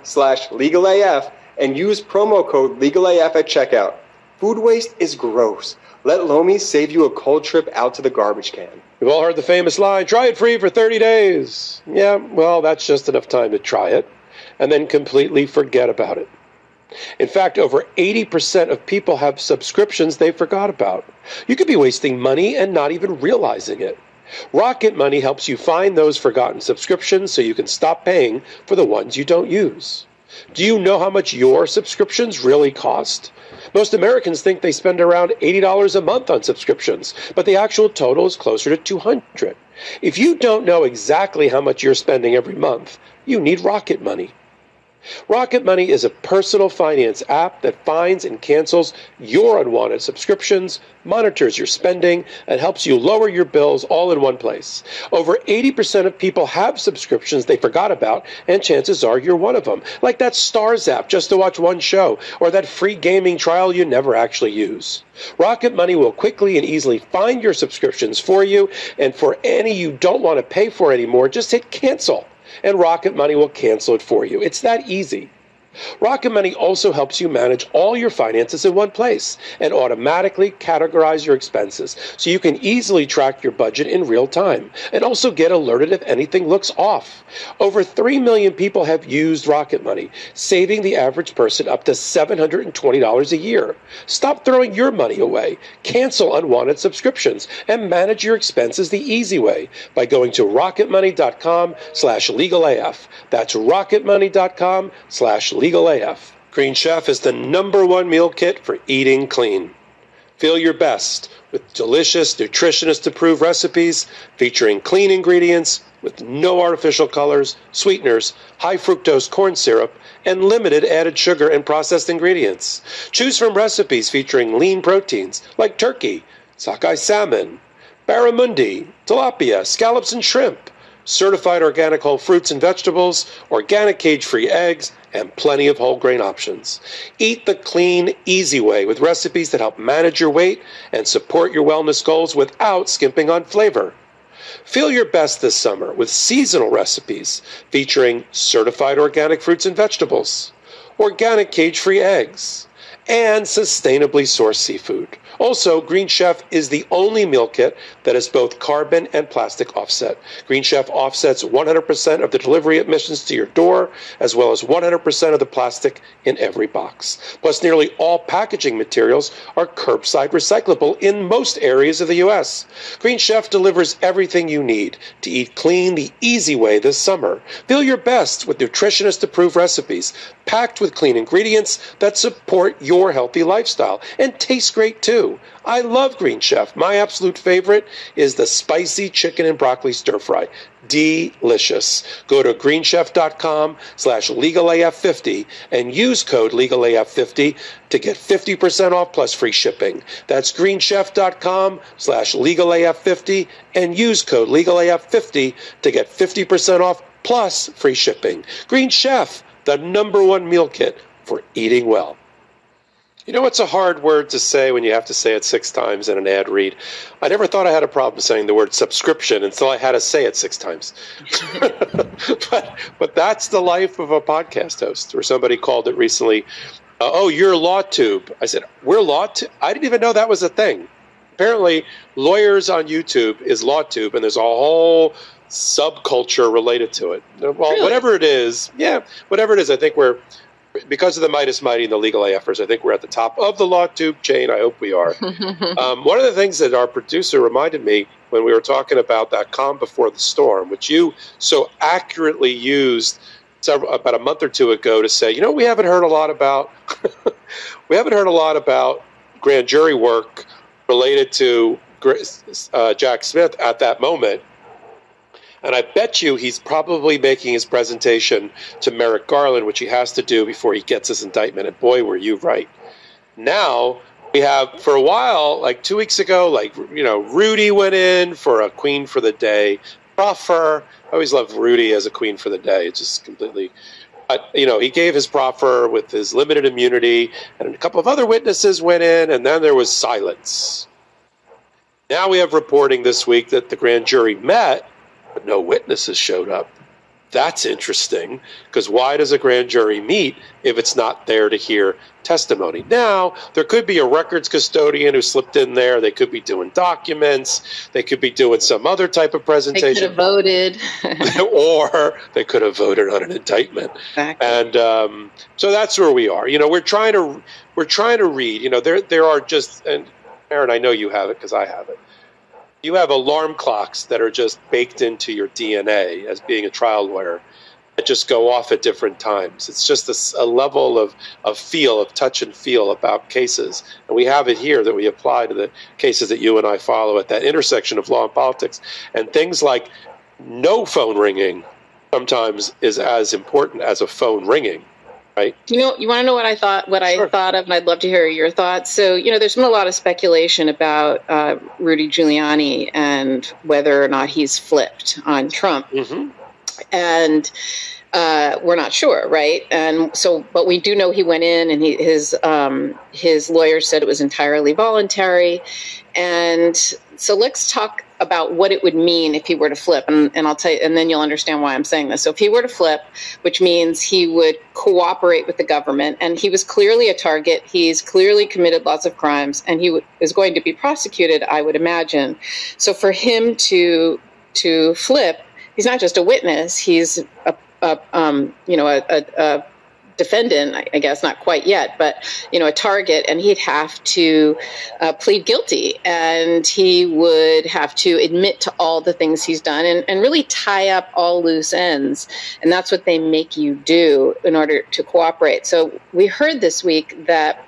slash legalaf and use promo code legalaf at checkout. Food waste is gross. Let Lomi save you a cold trip out to the garbage can. We've all heard the famous line try it free for 30 days. Yeah, well, that's just enough time to try it and then completely forget about it. In fact, over 80% of people have subscriptions they forgot about. You could be wasting money and not even realizing it. Rocket Money helps you find those forgotten subscriptions so you can stop paying for the ones you don't use. Do you know how much your subscriptions really cost? Most Americans think they spend around $80 a month on subscriptions, but the actual total is closer to 200. If you don't know exactly how much you're spending every month, you need Rocket Money. Rocket Money is a personal finance app that finds and cancels your unwanted subscriptions, monitors your spending, and helps you lower your bills all in one place. Over 80% of people have subscriptions they forgot about, and chances are you're one of them. Like that Stars app just to watch one show, or that free gaming trial you never actually use. Rocket Money will quickly and easily find your subscriptions for you, and for any you don't want to pay for anymore, just hit cancel and Rocket Money will cancel it for you. It's that easy. Rocket Money also helps you manage all your finances in one place and automatically categorize your expenses so you can easily track your budget in real time and also get alerted if anything looks off. Over 3 million people have used Rocket Money, saving the average person up to $720 a year. Stop throwing your money away, cancel unwanted subscriptions, and manage your expenses the easy way by going to rocketmoney.com slash legalaf. That's rocketmoney.com slash Legal AF. Green Chef is the number one meal kit for eating clean. Feel your best with delicious, nutritionist approved recipes featuring clean ingredients with no artificial colors, sweeteners, high fructose corn syrup, and limited added sugar and processed ingredients. Choose from recipes featuring lean proteins like turkey, sockeye salmon, barramundi, tilapia, scallops, and shrimp certified organic whole fruits and vegetables, organic cage free eggs, and plenty of whole grain options. Eat the clean, easy way with recipes that help manage your weight and support your wellness goals without skimping on flavor. Feel your best this summer with seasonal recipes featuring certified organic fruits and vegetables, organic cage free eggs, and sustainably sourced seafood. Also, Green Chef is the only meal kit that is both carbon and plastic offset. Green Chef offsets 100% of the delivery emissions to your door, as well as 100% of the plastic in every box. Plus, nearly all packaging materials are curbside recyclable in most areas of the U.S. Green Chef delivers everything you need to eat clean the easy way this summer. Feel your best with nutritionist approved recipes packed with clean ingredients that support your healthy lifestyle and taste great too. I love Green Chef. My absolute favorite is the spicy chicken and broccoli stir fry. Delicious. Go to greenchef.com slash legalaf50 and use code legalaf50 to get 50% off plus free shipping. That's greenchef.com slash legalaf50 and use code legalaf50 to get 50% off plus free shipping. Green Chef, the number one meal kit for eating well. You know, it's a hard word to say when you have to say it six times in an ad read. I never thought I had a problem saying the word subscription until I had to say it six times. but, but that's the life of a podcast host, or somebody called it recently, uh, oh, you're LawTube. I said, we're LawTube? I didn't even know that was a thing. Apparently, lawyers on YouTube is LawTube, and there's a whole subculture related to it. Well, really? whatever it is, yeah, whatever it is, I think we're because of the Meidas Mighty and the legal AFers, I think we're at the top of the law tube chain. I hope we are. um, one of the things that our producer reminded me when we were talking about that calm before the storm, which you so accurately used several, about a month or two ago to say, you know, we haven't heard a lot about we haven't heard a lot about grand jury work related to uh, Jack Smith at that moment. And I bet you he's probably making his presentation to Merrick Garland, which he has to do before he gets his indictment. And boy, were you right. Now we have, for a while, like two weeks ago, like, you know, Rudy went in for a queen for the day. Proffer, I always loved Rudy as a queen for the day. It's just completely uh, you know, he gave his proffer with his limited immunity, and a couple of other witnesses went in, and then there was silence. Now we have reporting this week that the grand jury met, but no witnesses showed up. That's interesting because why does a grand jury meet if it's not there to hear testimony? Now, there could be a records custodian who slipped in there. They could be doing documents. They could be doing some other type of presentation. They could have voted. or they could have voted on an indictment. Exactly. And um, so that's where we are. You know, we're trying to we're trying to read. You know, there there are just and Aaron, I know you have it because I have it you have alarm clocks that are just baked into your DNA as being a trial lawyer that just go off at different times. It's just a, a, level of, of feel, of touch and feel about cases. And we have it here that we apply to the cases that you and I follow at that intersection of law and politics. And things like no phone ringing sometimes is as important as a phone ringing right? You know, you want to know what I thought, what sure. I thought of, and I'd love to hear your thoughts. So, you know, there's been a lot of speculation about uh, Rudy Giuliani and whether or not he's flipped on Trump, mm-hmm. and uh, we're not sure, right? And so, but we do know he went in, and he, his um, his lawyer said it was entirely voluntary, and so let's talk about what it would mean if he were to flip. And, and I'll tell you, and then you'll understand why I'm saying this. So if he were to flip, which means he would cooperate with the government, and he was clearly a target, he's clearly committed lots of crimes, and he w- is going to be prosecuted, I would imagine. So for him to to flip, he's not just a witness; he's a, a um, you know a, a, a defendant, I guess not quite yet, but you know, a target, and he'd have to uh, plead guilty, and he would have to admit to all the things he's done, and, and really tie up all loose ends, and that's what they make you do in order to cooperate. So we heard this week that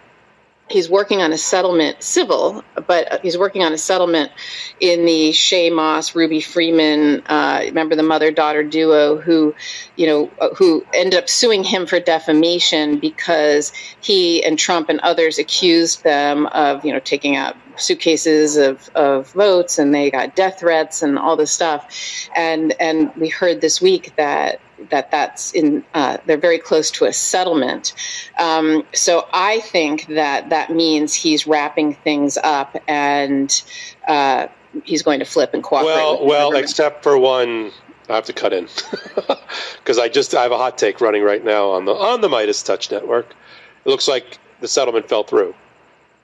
he's working on a settlement, civil, but he's working on a settlement in the Shaye Moss, Ruby Freeman, uh, remember the mother daughter duo who, you know, uh, who ended up suing him for defamation because he and Trump and others accused them of, you know, taking out suitcases of, of votes and they got death threats and all this stuff. And, and we heard this week that that that's in uh, they're very close to a settlement. Um, so I think that that means he's wrapping things up and uh, he's going to flip and cooperate. Well, well, except for one. I have to cut in because I just I have a hot take running right now on the on the MeidasTouch network. It looks like the settlement fell through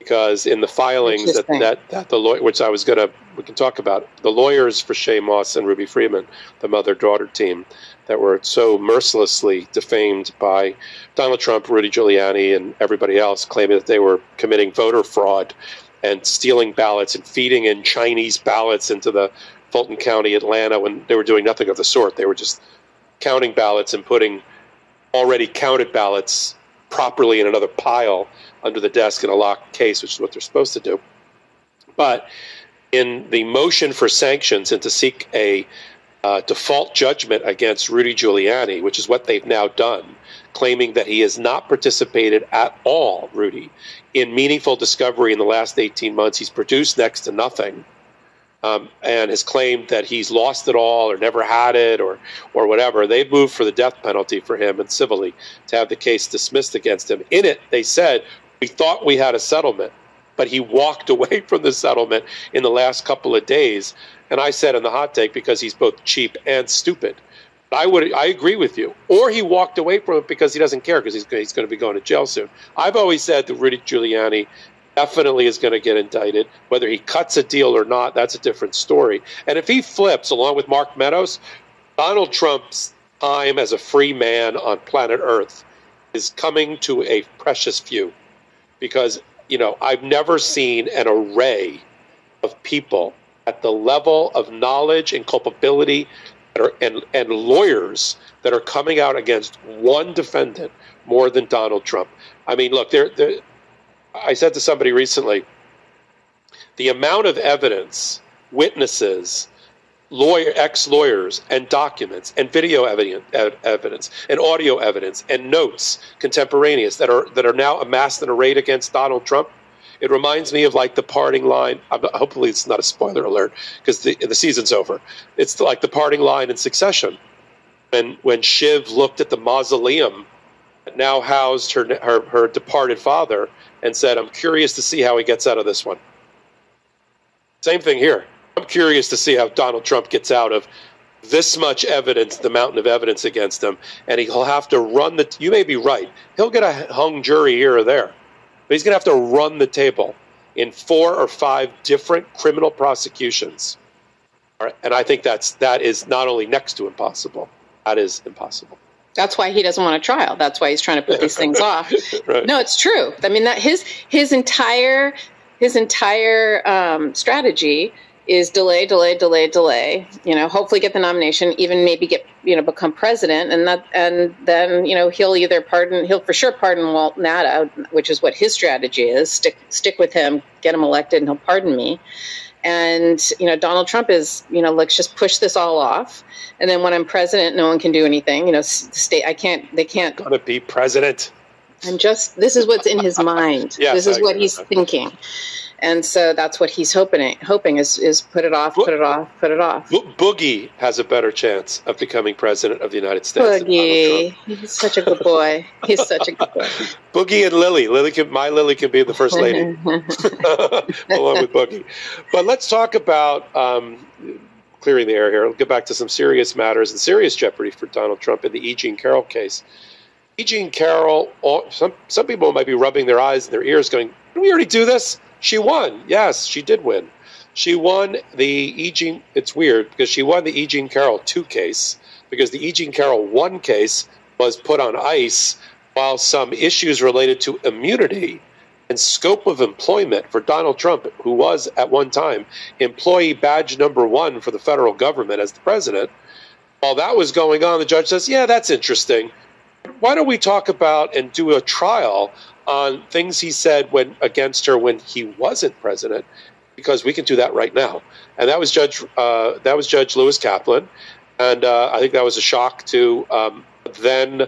because in the filings that, that, that the lawyer, which I was gonna we can talk about the lawyers for Shaye Moss and Ruby Freeman, the mother daughter team, that were so mercilessly defamed by Donald Trump, Rudy Giuliani, and everybody else, claiming that they were committing voter fraud and stealing ballots and feeding in Chinese ballots into the Fulton County, Atlanta, when they were doing nothing of the sort. They were just counting ballots and putting already counted ballots properly in another pile under the desk in a locked case, which is what they're supposed to do. But in the motion for sanctions and to seek a uh, default judgment against Rudy Giuliani, which is what they've now done, claiming that he has not participated at all, Rudy, in meaningful discovery in the last 18 months. He's produced next to nothing. Um, and has claimed that he's lost it all or never had it or or whatever. They've moved for the death penalty for him and civilly to have the case dismissed against him. In it, they said we thought we had a settlement, but he walked away from the settlement in the last couple of days. And I said in the hot take because he's both cheap and stupid. I would I agree with you. Or he walked away from it because he doesn't care because he's he's going to be going to jail soon. I've always said that Rudy Giuliani definitely is going to get indicted. Whether he cuts a deal or not, that's a different story. And if he flips along with Mark Meadows, Donald Trump's time as a free man on planet Earth is coming to a precious few because you know I've never seen an array of people at the level of knowledge and culpability are, and and lawyers that are coming out against one defendant more than Donald Trump. I mean, look, there. I said to somebody recently, the amount of evidence, witnesses, lawyer, ex-lawyers, and documents, and video evidence, and audio evidence, and notes, contemporaneous that are that are now amassed and arrayed against Donald Trump it reminds me of like the parting line. Hopefully, it's not a spoiler alert because the the season's over. It's like the parting line in Succession, when when Shiv looked at the mausoleum that now housed her her, her departed father and said, "I'm curious to see how he gets out of this one." Same thing here. Curious to see how Donald Trump gets out of this much evidence, the mountain of evidence against him, and he'll have to run the. You may be right. He'll get a hung jury here or there but he's going to have to run the table in four or five different criminal prosecutions. And I think that's that is not only next to impossible, that is impossible. That's why he doesn't want a trial. That's why he's trying to put these things off. right. No, it's true. I mean that his his entire his entire um, strategy is delay, delay, delay, delay. You know, hopefully get the nomination, even maybe get you know become president, and that and then you know he'll either pardon, he'll for sure pardon Walt Nauta, which is what his strategy is. Stick stick with him, get him elected, and he'll pardon me. And you know, Donald Trump is you know let's just push this all off. And then when I'm president, no one can do anything. You know, state I can't. They can't. Gonna be president. I'm just. This is what's in his mind. yes, this is what he's thinking and so that's what he's hoping hoping is is put it off, put it off, put it off. Bo- Boogie has a better chance of becoming president of the United States. Boogie, he's such a good boy. He's such a good boy. Boogie and Lily, Lily can my Lily can be the first lady along with Boogie. But let's talk about. Um, clearing the air here. I'll get back to some serious matters and serious jeopardy for Donald Trump in the E. Jean Carroll case. E. Jean Carroll, some some people might be rubbing their eyes and their ears, going, "Did we already do this?" She won. Yes, she did win. She won the E. Jean. It's weird because she won the E. Jean Carroll two case because the E. Jean Carroll one case was put on ice while some issues related to immunity and scope of employment for Donald Trump, who was at one time employee badge number one for the federal government as the president. While that was going on, the judge says, Yeah, that's interesting. Why don't we talk about and do a trial on things he said when against her when he wasn't president, because we can do that right now. And that was Judge uh, that was Judge Lewis Kaplan, and uh, I think that was a shock to um, then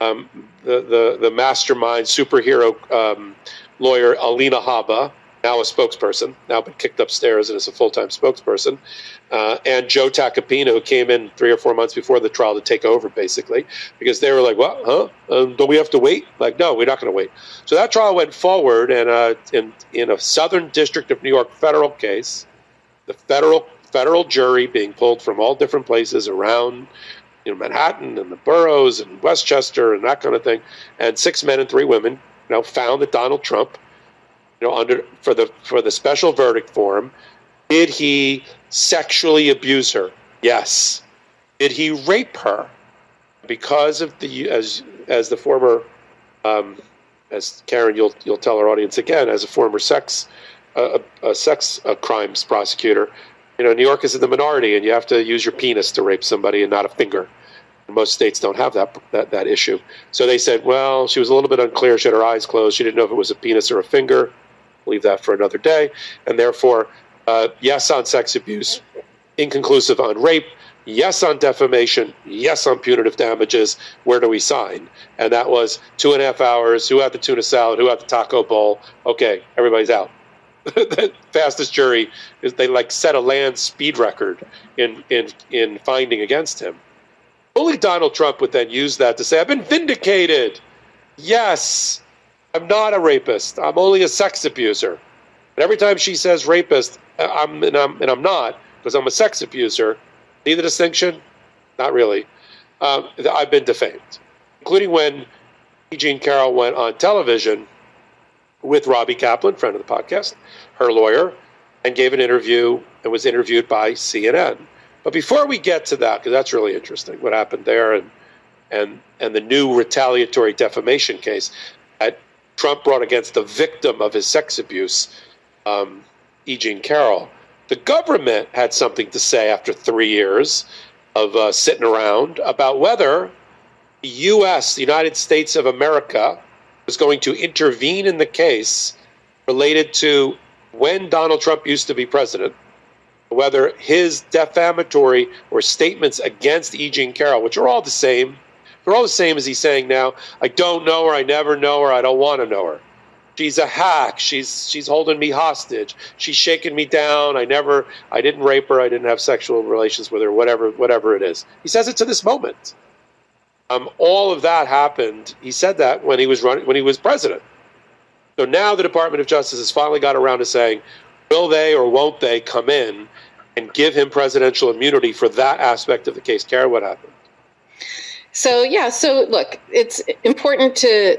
um, the, the the mastermind superhero um, lawyer Alina Habba, now a spokesperson, now been kicked upstairs and is a full time spokesperson, uh, and Joe Tacopina, who came in three or four months before the trial to take over, basically, because they were like, "Well, huh? Um, don't we have to wait?" Like, no, we're not going to wait. So that trial went forward, and uh, in in a Southern District of New York federal case, the federal federal jury being pulled from all different places around you know Manhattan and the boroughs and Westchester and that kind of thing, and six men and three women, you know, found that Donald Trump, you know, under for the for the special verdict form, did he sexually abuse her? Yes. Did he rape her? Because of the as as the former um, as Karen, you'll you'll tell our audience again, as a former sex uh, a, a sex uh, crimes prosecutor, you know, New York is in the minority, and you have to use your penis to rape somebody and not a finger. Most states don't have that, that that issue. So they said, well, she was a little bit unclear. She had her eyes closed. She didn't know if it was a penis or a finger. Leave that for another day. And therefore, uh, yes on sex abuse, inconclusive on rape, yes on defamation, yes on punitive damages. Where do we sign? And that was two and a half hours. Who had the tuna salad? Who had the taco bowl? Okay, everybody's out. the fastest jury is they like set a land speed record in in in finding against him. Only Donald Trump would then use that to say, "I've been vindicated." Yes, I'm not a rapist. I'm only a sex abuser. And every time she says rapist, I'm and I'm and I'm not because I'm a sex abuser. See the distinction? Not really. Um, I've been defamed, including when Jean Carroll went on television with Robbie Kaplan, friend of the podcast, her lawyer, and gave an interview and was interviewed by CNN. But before we get to that, because that's really interesting, what happened there and and and the new retaliatory defamation case that Trump brought against the victim of his sex abuse, um, E. Jean Carroll. The government had something to say after three years of uh, sitting around about whether the U.S., the United States of America, was going to intervene in the case related to when Donald Trump used to be president, whether his defamatory or statements against E. Jean Carroll, which are all the same, they're all the same as he's saying now, I don't know her, I never know her, I don't want to know her. She's a hack. She's she's holding me hostage. She's shaking me down. I never I didn't rape her. I didn't have sexual relations with her. Whatever whatever it is. He says it to this moment. Um, all of that happened. He said that when he was running when he was president. So now the Department of Justice has finally got around to saying, will they or won't they come in and give him presidential immunity for that aspect of the case? Kara, what happened? So yeah, so look, it's important to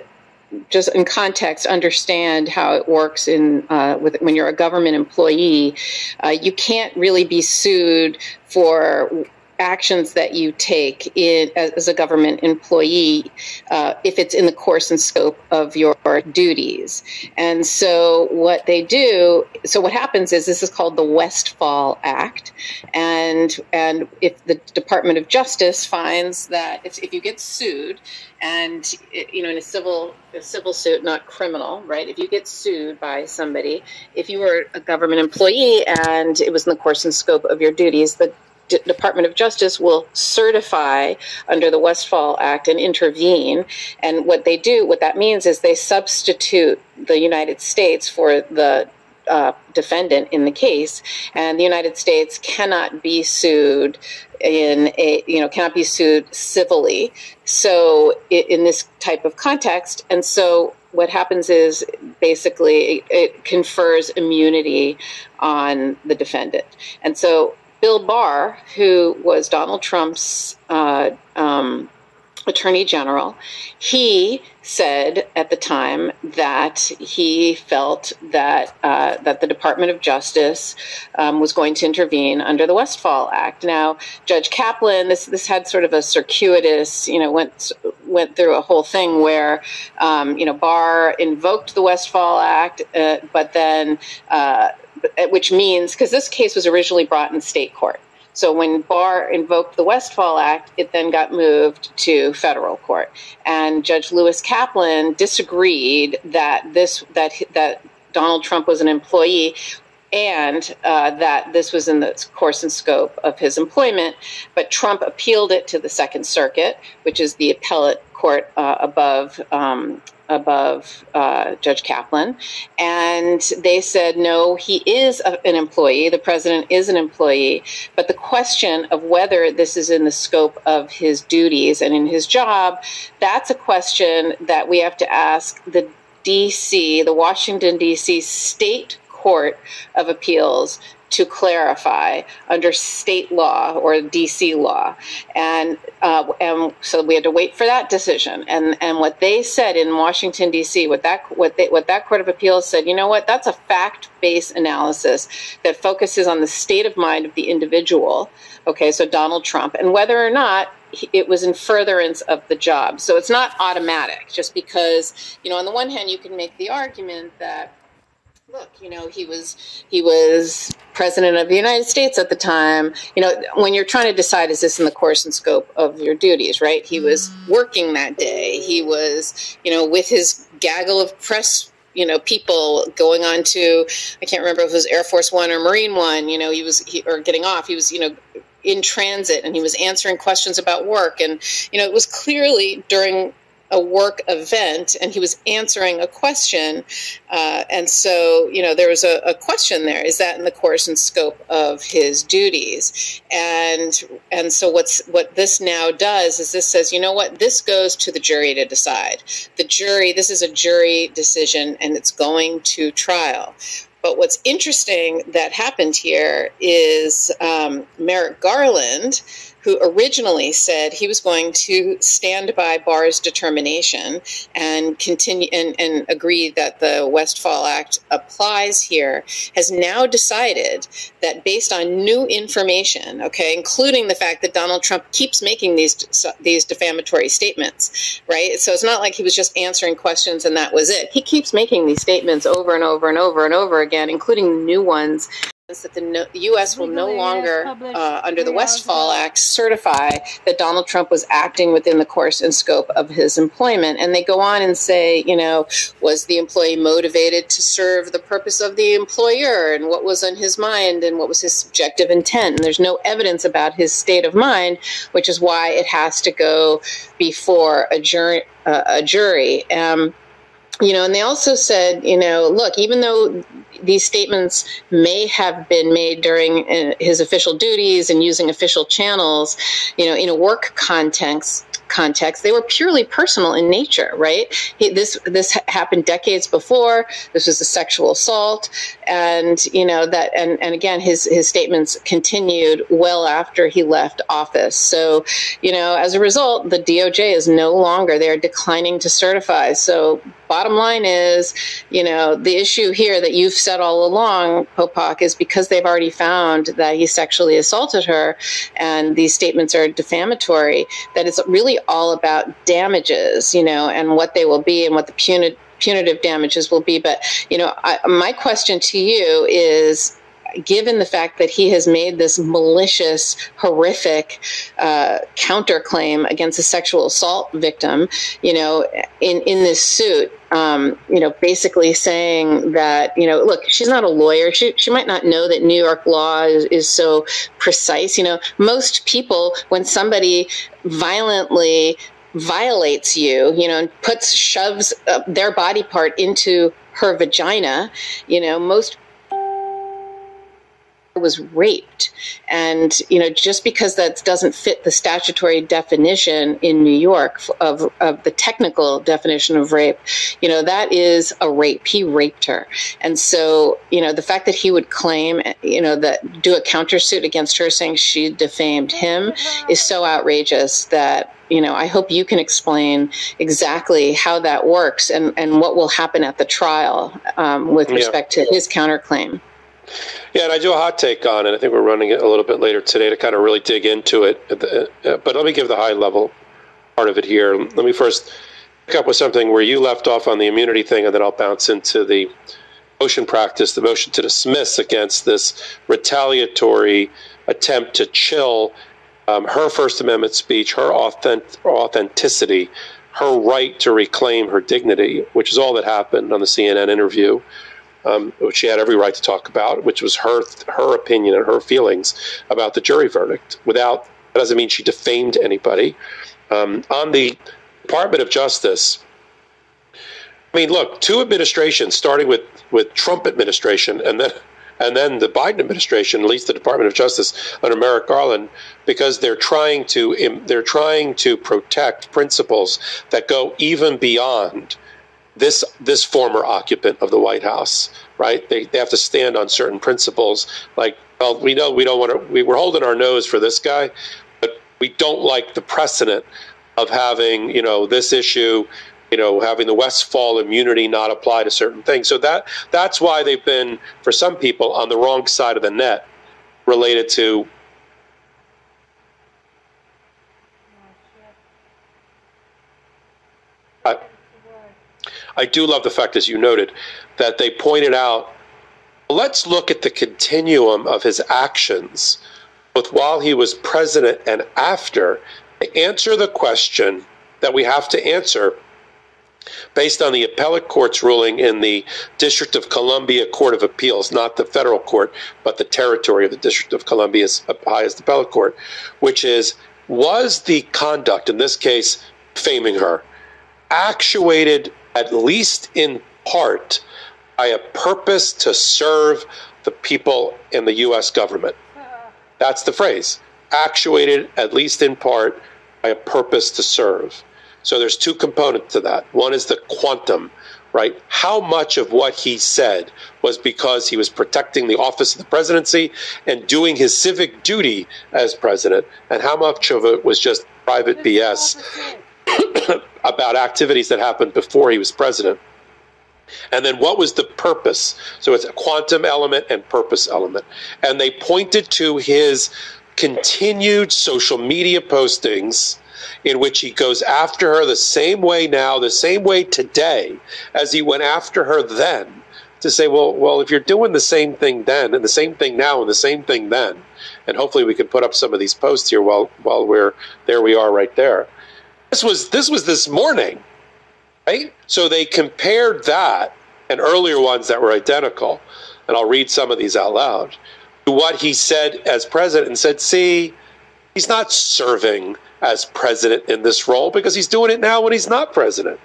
just in context understand how it works in uh, with when you're a government employee. Uh, you can't really be sued for actions that you take in, as, a government employee uh, if it's in the course and scope of your duties. And so what they do, so what happens is this is called the Westfall Act, and and if the Department of Justice finds that if you get sued and you know in a civil a civil suit not criminal right if you get sued by somebody if you were a government employee and it was in the course and scope of your duties the D- Department of Justice will certify under the Westfall Act and intervene. And what they do, what that means is they substitute the United States for the uh, defendant in the case, and the United States cannot be sued in a you know cannot be sued civilly. So in this type of context, and so what happens is basically it, it confers immunity on the defendant, and so Bill Barr, who was Donald Trump's uh, um, attorney general, he said at the time that he felt that uh, that the Department of Justice um, was going to intervene under the Westfall Act. Now, Judge Kaplan, this this had sort of a circuitous, you know, went went through a whole thing where, um, you know, Barr invoked the Westfall Act, uh, but then. Uh, which means because this case was originally brought in state court. So when Barr invoked the Westfall Act, it then got moved to federal court, and Judge Lewis Kaplan disagreed that this that that Donald Trump was an employee and uh, that this was in the course and scope of his employment. But Trump appealed it to the Second Circuit, which is the appellate court uh, above um, above uh, Judge Kaplan, and they said no, he is a, an employee. The president is an employee, but the question of whether this is in the scope of his duties and in his job, that's a question that we have to ask the D.C., the Washington D.C. State Court of Appeals to clarify under state law or DC law, and uh, and so we had to wait for that decision. And and what they said in Washington D.C. what that what they, what that court of appeals said, you know what, that's a fact based analysis that focuses on the state of mind of the individual. Okay, so Donald Trump, and whether or not it was in furtherance of the job. So it's not automatic just because, you know, on the one hand, you can make the argument that look, you know, he was he was president of the United States at the time. You know, when you're trying to decide is this in the course and scope of your duties, right? He was mm-hmm. working that day. He was, you know, with his gaggle of press you know people going on to i can't remember if it was air force one or marine one you know he was he, or getting off he was you know in transit and he was answering questions about work and you know it was clearly during a work event and he was answering a question. Uh, and so, you know, there was a, a, question there. Is that in the course and scope of his duties? And and so what's what this now does is this says, you know what, this goes to the jury to decide. The jury, this is a jury decision and it's going to trial. But what's interesting that happened here is um, Merrick Garland who originally said he was going to stand by Barr's determination and continue and, and agree that the Westfall Act applies here, has now decided that based on new information, okay, including the fact that Donald Trump keeps making these these defamatory statements, right? So it's not like he was just answering questions and that was it. He keeps making these statements over and over and over and over again, including new ones that the, no, U.S. will no longer, uh, under the Westfall Act, certify that Donald Trump was acting within the course and scope of his employment. And they go on and say, you know, was the employee motivated to serve the purpose of the employer and what was on his mind and what was his subjective intent? And there's no evidence about his state of mind, which is why it has to go before a, jury. Uh, a jury. Um, you know, and they also said, you know, look, even though these statements may have been made during uh, his official duties and using official channels, you know, in a work context, context, they were purely personal in nature, right? He, this this happened decades before. This was a sexual assault, and you know that, and and again, his his statements continued well after he left office. So, you know, as a result, the DOJ is no longer they are declining to certify. So, bottom line is, you know, the issue here that you've said all along, Popok, is because they've already found that he sexually assaulted her, and these statements are defamatory. That it's really all about damages, you know, and what they will be and what the punitive punitive damages will be. But you know, I, my question to you is. Given the fact that he has made this malicious, horrific uh, counterclaim against a sexual assault victim, you know, in, in this suit, um, you know, basically saying that, you know, look, she's not a lawyer. She, she might not know that New York law is, is so precise. You know, most people, when somebody violently violates you, you know, and puts, shoves uh, their body part into her vagina, you know, most was raped. And, you know, just because that doesn't fit the statutory definition in New York of, of the technical definition of rape, you know, that is a rape. He raped her. And so, you know, the fact that he would claim, you know, that do a countersuit against her saying she defamed him is so outrageous that you know, I hope you can explain exactly how that works and, and what will happen at the trial um, with respect yeah. to his counterclaim. Yeah, and I do a hot take on it. I think we're running it a little bit later today to kind of really dig into it. Uh, but let me give the high level part of it here. Let me first pick up with something where you left off on the immunity thing, and then I'll bounce into the motion practice, the motion to dismiss against this retaliatory attempt to chill um, her First Amendment speech, her authentic, authenticity, her right to reclaim her dignity, which is all that happened on the CNN interview um, which she had every right to talk about, which was her her opinion and her feelings about the jury verdict. Without that doesn't mean she defamed anybody. Um, on the Department of Justice, I mean, look, two administrations, starting with with Trump administration, and then and then the Biden administration, at least the Department of Justice under Merrick Garland, because they're trying to they're trying to protect principles that go even beyond this this former occupant of the White House, right? They, they have to stand on certain principles. Like, well, we know we don't want to. We're holding our nose for this guy, but we don't like the precedent of having you know this issue. You know, having the Westfall immunity not apply to certain things. So that that's why they've been, for some people, on the wrong side of the net related to I do love the fact, as you noted, that they pointed out Let's look at the continuum of his actions, both while he was president and after, to answer the question that we have to answer based on the appellate court's ruling in the District of Columbia Court of Appeals, not the federal court, but the territory of the District of Columbia's highest appellate court, which is was the conduct, in this case, faming her, actuated at least in part by a purpose to serve the people in the U.S. government? That's the phrase. Actuated at least in part by a purpose to serve. So there's two components to that. One is the quantum, right? How much of what he said was because he was protecting the office of the presidency and doing his civic duty as president, and how much of it was just private BS about activities that happened before he was president. And then what was the purpose? So it's a quantum element and purpose element. And they pointed to his continued social media postings in which he goes after her the same way now, the same way today as he went after her then. To say, well, well, if you're doing the same thing then and the same thing now and the same thing then, and hopefully we can put up some of these posts here while while we're there. We are right there. This was this was this morning, right? So they compared that and earlier ones that were identical, and I'll read some of these out loud. To what he said as president and said, see, he's not serving as president in this role because he's doing it now when he's not president.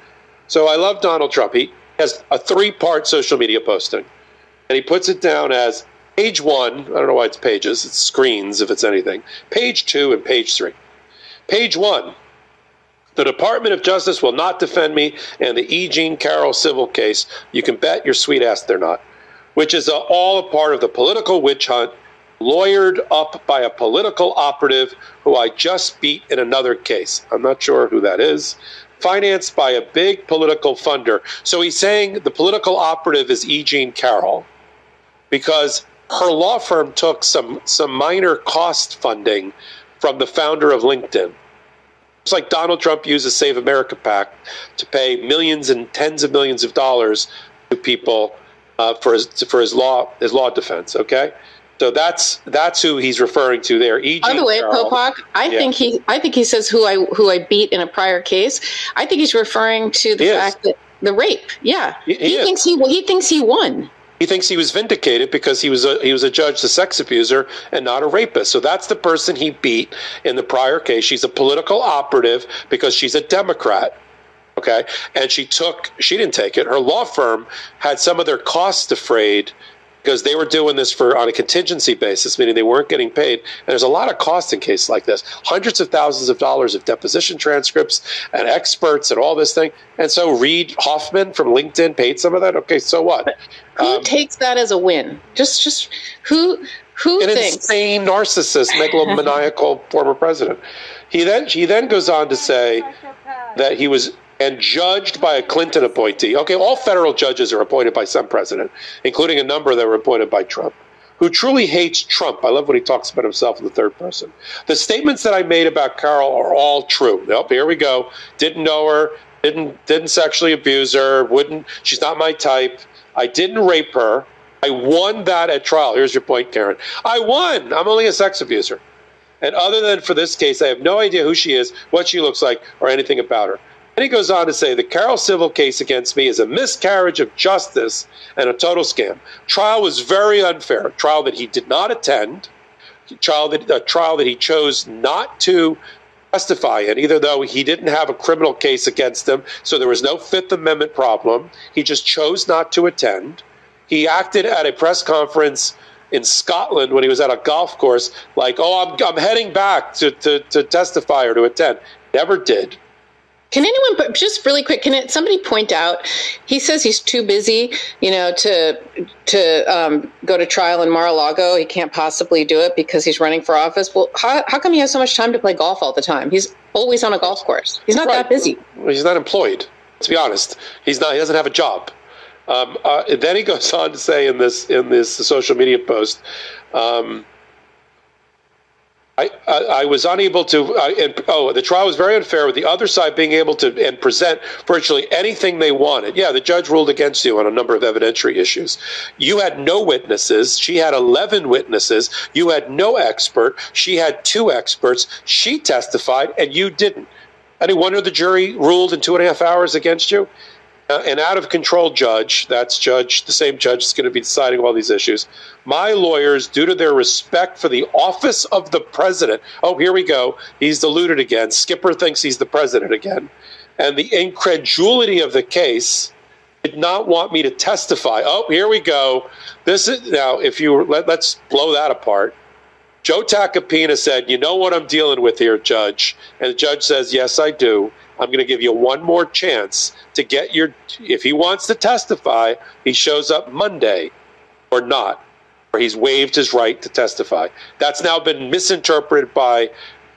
So I love Donald Trump. He has a three part social media posting, and he puts it down as page one. I don't know why it's pages, it's screens if it's anything. Page two and page three. Page one. The Department of Justice will not defend me in the E. Jean Carroll civil case. You can bet your sweet ass they're not, which is a, all a part of the political witch hunt lawyered up by a political operative who I just beat in another case. I'm not sure who that is. Financed by a big political funder. So he's saying the political operative is E. Jean Carroll because her law firm took some, some minor cost funding from the founder of LinkedIn. It's like Donald Trump uses Save America PAC to pay millions and tens of millions of dollars to people uh, for his for his law his law defense. Okay, so that's that's who he's referring to there. E. By the way, Popok, I yeah. think he I think he says who I who I beat in a prior case. I think he's referring to the he fact is. that the rape. Yeah, he, he, he thinks he he thinks he won. He thinks he was vindicated because he was a he was a judge, a sex abuser, and not a rapist. So that's the person he beat in the prior case. She's a political operative because she's a Democrat. Okay, and she took she didn't take it. Her law firm had some of their costs defrayed because they were doing this for on a contingency basis, meaning they weren't getting paid. And there's a lot of cost in cases like this, hundreds of thousands of dollars of deposition transcripts and experts and all this thing. And so Reid Hoffman from LinkedIn paid some of that. Okay, so what? Who um, takes that as a win? Just, just who? Who an thinks? insane narcissist, megalomaniacal former president. He then he then goes on to say that he was and judged by a Clinton appointee. Okay, all federal judges are appointed by some president, including a number that were appointed by Trump, who truly hates Trump. I love when he talks about himself in the third person. The statements that I made about Carroll are all true. Nope, here we go. Didn't know her, didn't didn't sexually abuse her, wouldn't she's not my type. I didn't rape her. I won that at trial. Here's your point, Karen. I won. I'm only a sex abuser. And other than for this case, I have no idea who she is, what she looks like, or anything about her. And he goes on to say the Carroll civil case against me is a miscarriage of justice and a total scam. Trial was very unfair. Trial that he did not attend. Trial that a trial that he chose not to testify in, either though he didn't have a criminal case against him, so there was no Fifth Amendment problem. He just chose not to attend. He acted at a press conference in Scotland when he was at a golf course, like, oh, I'm, I'm heading back to, to, to testify or to attend. Never did. Can anyone, just really quick, can it, somebody point out? He says he's too busy, you know, to to um, go to trial in Mar-a-Lago. He can't possibly do it because he's running for office. Well, how, how come he has so much time to play golf all the time? He's always on a golf course. He's not right. that busy. Well, he's not employed. To be honest, he's not. He doesn't have a job. Um, uh, then he goes on to say in this in this social media post. Um, I, I, was unable to. Uh, and, oh, the trial was very unfair with the other side being able to and present virtually anything they wanted. Yeah, the judge ruled against you on a number of evidentiary issues. You had no witnesses. She had 11 witnesses. You had no expert. She had two experts. She testified, and you didn't. Any wonder the jury ruled in two and a half hours against you? Uh, an out of control judge, that's judge, the same judge is going to be deciding all these issues. My lawyers, due to their respect for the office of the president, oh, here we go. He's deluded again. Skipper thinks he's the president again. And the incredulity of the case did not want me to testify. Oh, here we go. This is now, if you let, let's blow that apart. Joe Tacopina said, You know what I'm dealing with here, Judge? And the judge says, Yes, I do. I'm going to give you one more chance to get your. If he wants to testify, he shows up Monday or not, or he's waived his right to testify. That's now been misinterpreted by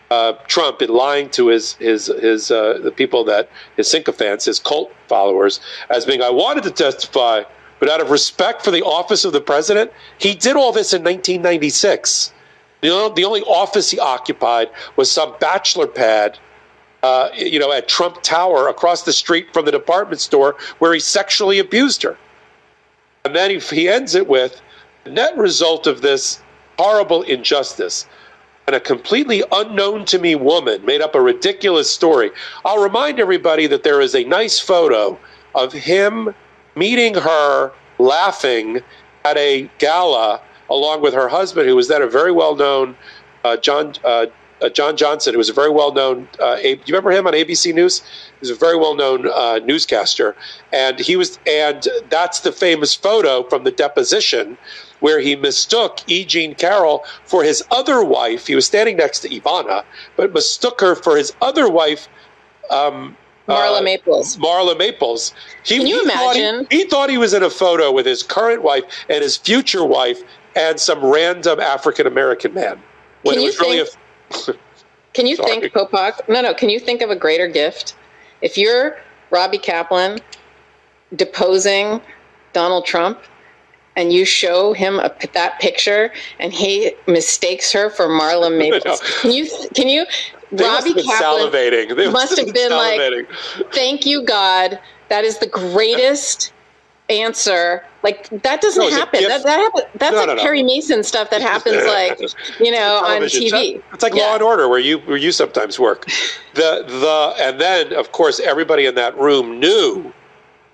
uh, Trump in lying to his his his uh, the people that his sycophants, his cult followers, as being I wanted to testify, but out of respect for the office of the president, he did all this in 1996. The the only office he occupied was some bachelor pad uh, you know, at Trump Tower across the street from the department store where he sexually abused her. And then he, he ends it with the net result of this horrible injustice and a completely unknown to me woman made up a ridiculous story. I'll remind everybody that there is a nice photo of him meeting her laughing at a gala along with her husband, who was then a very well known uh, John uh, uh, John Johnson, who was a very well known. Uh, do you remember him on ABC News? He was a very well known uh, newscaster, and he was, and that's the famous photo from the deposition where he mistook E. Jean Carroll for his other wife. He was standing next to Ivana, but mistook her for his other wife. Um, Marla uh, Maples. Marla Maples. He, Can you he imagine? Thought he, he, thought he was in a photo with his current wife and his future wife and some random African American man. When Can it was think, really a can you Sorry. think, Popok? No, no. Can you think of a greater gift? If you're Robbie Kaplan deposing Donald Trump, and you show him a, that picture, and he mistakes her for Marla Maples. Can you? Can you? They Robbie must Kaplan salivating. They must have been like, "Thank you, God. That is the greatest answer. Like that doesn't no, happen. That, that happen, That's no, like no, Perry Mason stuff that happens, like you know, on TV. It's like yeah. Law and Order, where you where you sometimes work. The the and then of course everybody in that room knew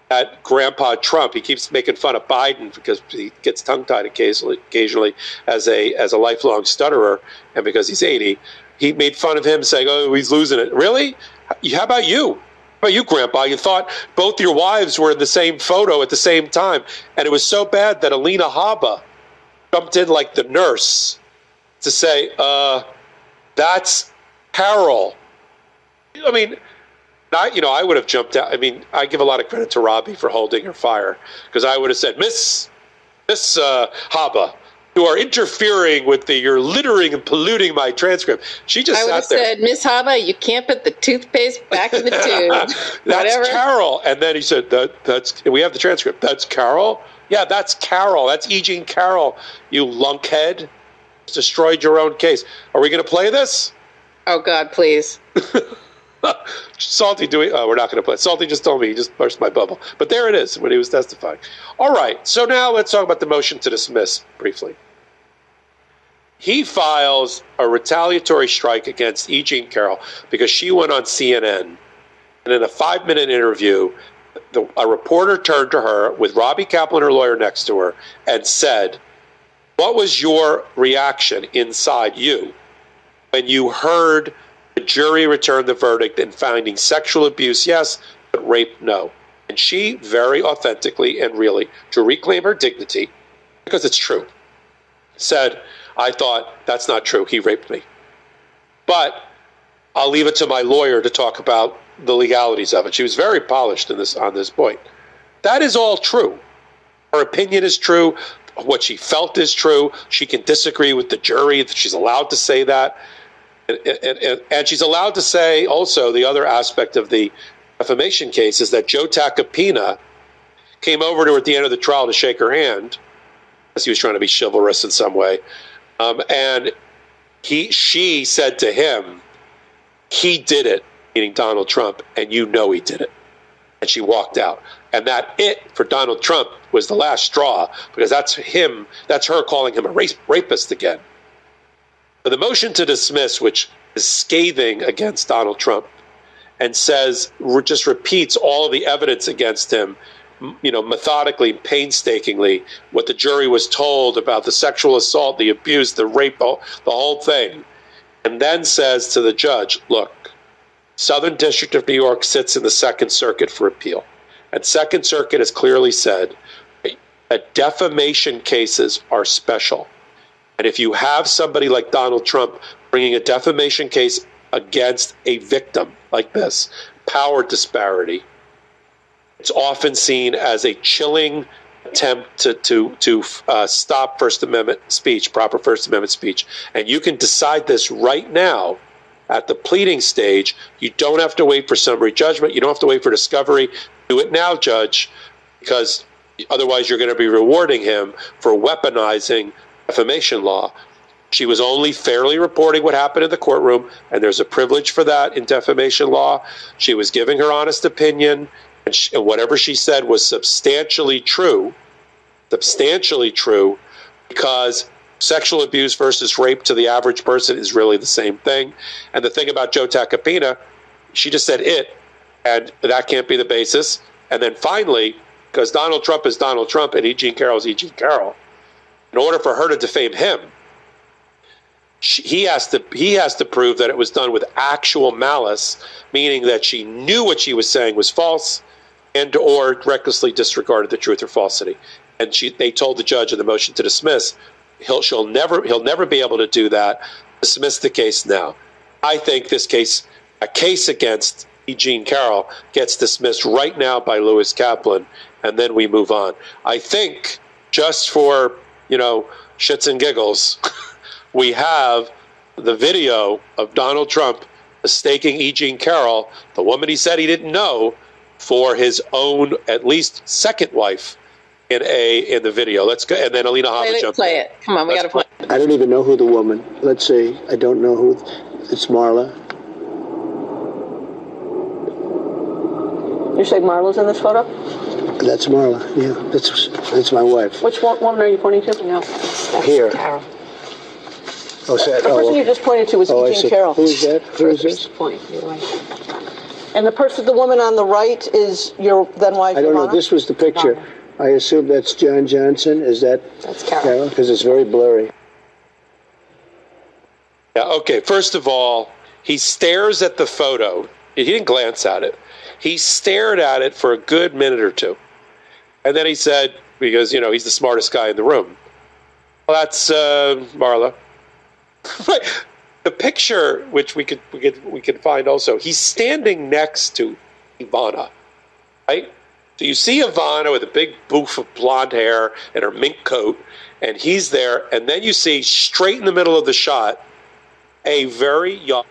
that Grandpa Trump. He keeps making fun of Biden because he gets tongue tied occasionally, occasionally as a as a lifelong stutterer, and because he's eighty, he made fun of him, saying, "Oh, he's losing it." Really? How about you? About you, Grandpa? You thought both your wives were in the same photo at the same time. And it was so bad that Alina Habba jumped in like the nurse to say, uh, that's Carroll. I mean, I, you know, I would have jumped out. I mean, I give a lot of credit to Robbie for holding her fire because I would have said, Miss, Miss uh, Habba, who are interfering with the you're littering and polluting my transcript. She just I would have said, Miss Habba, you can't put the toothpaste back in the tube. that's Whatever. Carroll. And then he said that that's we have the transcript. That's Carroll. Yeah, that's Carroll. That's E. Jean Carroll. You lunkhead. Destroyed your own case. Are we going to play this? Oh God, please. Salty doing. Oh, we're not going to play. Salty just told me he just burst my bubble. But there it is when he was testifying. All right. So now let's talk about the motion to dismiss briefly. He files a retaliatory strike against E. Jean Carroll because she went on CNN and in a five minute interview, the, a reporter turned to her with Robbie Kaplan, her lawyer, next to her, and said, What was your reaction inside you when you heard the jury returned the verdict in finding sexual abuse, yes, but rape, no. And she very authentically and really, to reclaim her dignity, because it's true, said, I thought that's not true. He raped me. But I'll leave it to my lawyer to talk about the legalities of it. She was very polished in this on this point. That is all true. Her opinion is true. What she felt is true. She can disagree with the jury. She's allowed to say that. And, she's allowed to say also the other aspect of the defamation case is that Joe Tacopina came over to her at the end of the trial to shake her hand, as he was trying to be chivalrous in some way, um, and he she said to him, "He did it," meaning Donald Trump, and you know he did it. And she walked out. And that it for Donald Trump was the last straw because that's him, that's her calling him a race, rapist again. But the motion to dismiss, which is scathing against Donald Trump and says, just repeats all the evidence against him, you know, methodically, painstakingly, what the jury was told about the sexual assault, the abuse, the rape, the whole thing. And then says to the judge, look, Southern District of New York sits in the Second Circuit for appeal. And Second Circuit has clearly said that defamation cases are special. And if you have somebody like Donald Trump bringing a defamation case against a victim like this, power disparity, it's often seen as a chilling attempt to to to uh, stop First Amendment speech, proper First Amendment speech, and you can decide this right now at the pleading stage. You don't have to wait for summary judgment. You don't have to wait for discovery. Do it now, judge, because otherwise you're going to be rewarding him for weaponizing defamation law. She was only fairly reporting what happened in the courtroom, and there's a privilege for that in defamation law. She was giving her honest opinion, and, she, and whatever she said was substantially true. Substantially true, because sexual abuse versus rape to the average person is really the same thing. And the thing about Joe Tacopina, she just said it, and that can't be the basis. And then finally, because Donald Trump is Donald Trump and E. Jean Carroll is E. Jean Carroll, in order for her to defame him, she, he has to he has to prove that it was done with actual malice, meaning that she knew what she was saying was false, and or recklessly disregarded the truth or falsity. And she they told the judge in the motion to dismiss, he'll she'll never he'll never be able to do that. Dismiss the case now. I think this case, a case against Eugene Carroll, gets dismissed right now by Lewis Kaplan, and then we move on. I think just for you know shits and giggles. we have the video of Donald Trump mistaking E. Jean Carroll, the woman he said he didn't know, for his own at least second wife in a in the video. Let's go, and then Alina Habba Play it, jump. play it. Come on, we got to play. I don't even know who the woman. Let's see. I don't know who. It's Marla. You say Marla's in this photo? That's Marla. Yeah, that's that's my wife. Which one, woman are you pointing to? No. Here. Carroll. Oh, is that? The person Oh, you just pointed to was oh, I E. Jean see. Carroll. Who is that? Who is this? Point. You're right. And the person, the woman on the right is your then wife, I don't know. Ivana? This was the picture. I assume that's John Johnson. Is that That's Carroll. Carroll? Because it's very blurry. Yeah, okay. First of all, he stares at the photo. He didn't glance at it. He stared at it for a good minute or two. And then he said, because, you know, he's the smartest guy in the room. Well, that's uh, Marla. The picture, which we could, we could we could find also, he's standing next to Ivana, right? So you see Ivana with a big boof of blonde hair and her mink coat, and he's there, and then you see straight in the middle of the shot a very young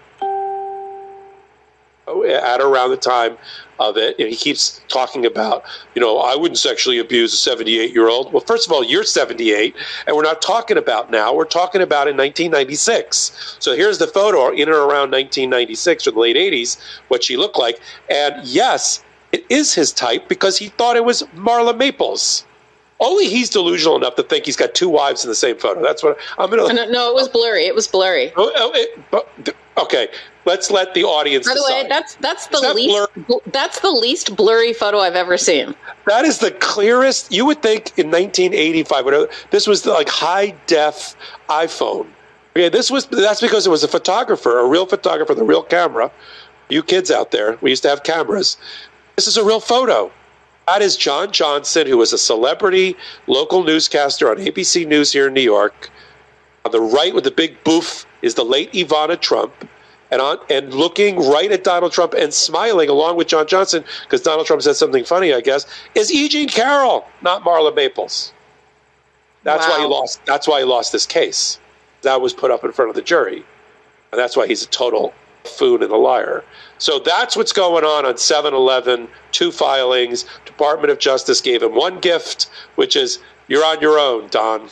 Oh, at around the time of it and he keeps talking about you know i wouldn't sexually abuse a 78 year old well first of all you're 78 and we're not talking about now. We're talking about in 1996 so here's the photo in or around 1996 or the late 80s what she looked like. And yes it is his type because he thought it was marla maples only he's delusional enough to think he's got two wives in the same photo that's what i'm gonna No, no, it was blurry. It was blurry. Oh, oh, it, but, okay, let's let the audience. By the way, that's that's the that least that's the least blurry photo I've ever seen. that is the clearest. You would think in 1985, whatever, this was the, like high def iPhone. Okay, this was that's because it was a photographer, a real photographer, the real camera. You kids out there, we used to have cameras. This is a real photo. That is John Johnson, who was a celebrity local newscaster on ABC News here in New York. On the right with the big boof is the late Ivana Trump. And, on, and looking right at Donald Trump and smiling along with John Johnson, because Donald Trump said something funny, I guess, is E. Jean Carroll, not Marla Maples. That's why he lost. That's why he lost this case. That was put up in front of the jury, and that's why he's a total fool and a liar. So that's what's going on on 7-Eleven. Two filings. Department of Justice gave him one gift, which is you're on your own, Don.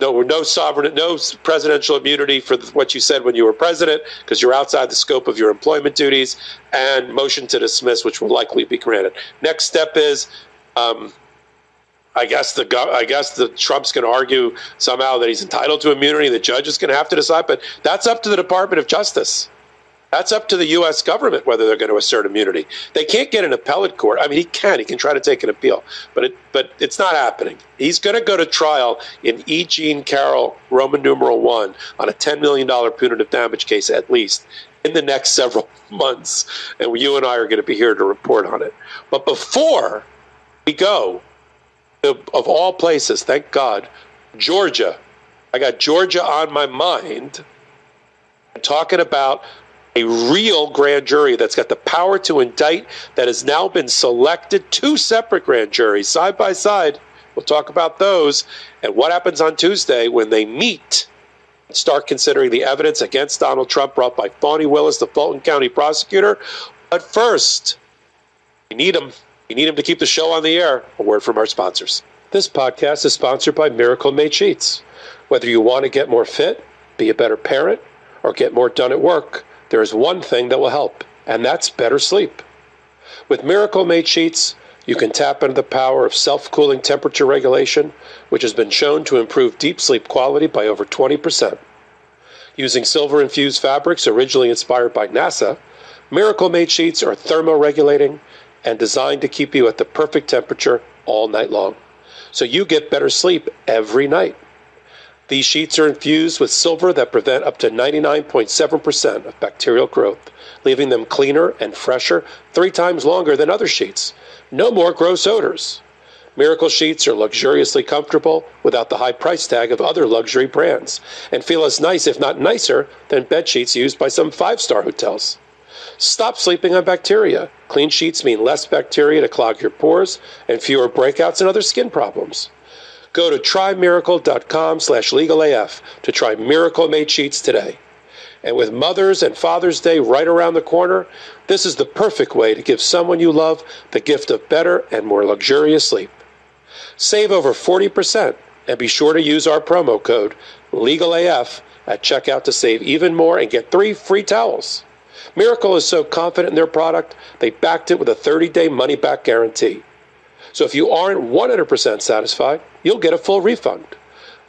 No, no sovereign, no presidential immunity for what you said when you were president, because you're outside the scope of your employment duties, and motion to dismiss, which will likely be granted. Next step is, um, I guess the I guess the Trump's going to argue somehow that he's entitled to immunity. The judge is going to have to decide, but that's up to the Department of Justice. That's up to the U.S. government whether they're going to assert immunity. They can't get an appellate court. I mean, he can. He can try to take an appeal, but it, but it's not happening. He's going to go to trial in E. Jean Carroll, Roman numeral one, on a $10 million punitive damage case at least in the next several months. And you and I are going to be here to report on it. But before we go, of all places, thank God, Georgia. I got Georgia on my mind talking about a real grand jury that's got the power to indict that has now been selected two separate grand juries. Side by side we'll talk about those and what happens on tuesday when they meet. Start considering the evidence against donald trump brought by fani willis the fulton county prosecutor. But first we need him we need him to keep the show on the air. A word from our sponsors. This podcast is sponsored by miracle made sheets. Whether you want to get more fit be a better parent or get more done at work there is one thing that will help, and that's better sleep. With Miracle Made Sheets, you can tap into the power of self cooling temperature regulation, which has been shown to improve deep sleep quality by over 20%. Using silver infused fabrics originally inspired by NASA, Miracle Made Sheets are thermoregulating and designed to keep you at the perfect temperature all night long. So you get better sleep every night. These sheets are infused with silver that prevent up to 99.7% of bacterial growth, leaving them cleaner and fresher three times longer than other sheets. No more gross odors. Miracle sheets are luxuriously comfortable without the high price tag of other luxury brands and feel as nice, if not nicer, than bed sheets used by some five star hotels. Stop sleeping on bacteria. Clean sheets mean less bacteria to clog your pores and fewer breakouts and other skin problems. Go to trymiracle.com slash legalaf to try Miracle Made Sheets today. And with Mother's and Father's Day right around the corner, this is the perfect way to give someone you love the gift of better and more luxurious sleep. Save over 40% and be sure to use our promo code LEGALAF at checkout to save even more and get three free towels. Miracle is so confident in their product, they backed it with a 30 day money back guarantee. So if you aren't 100% satisfied, you'll get a full refund.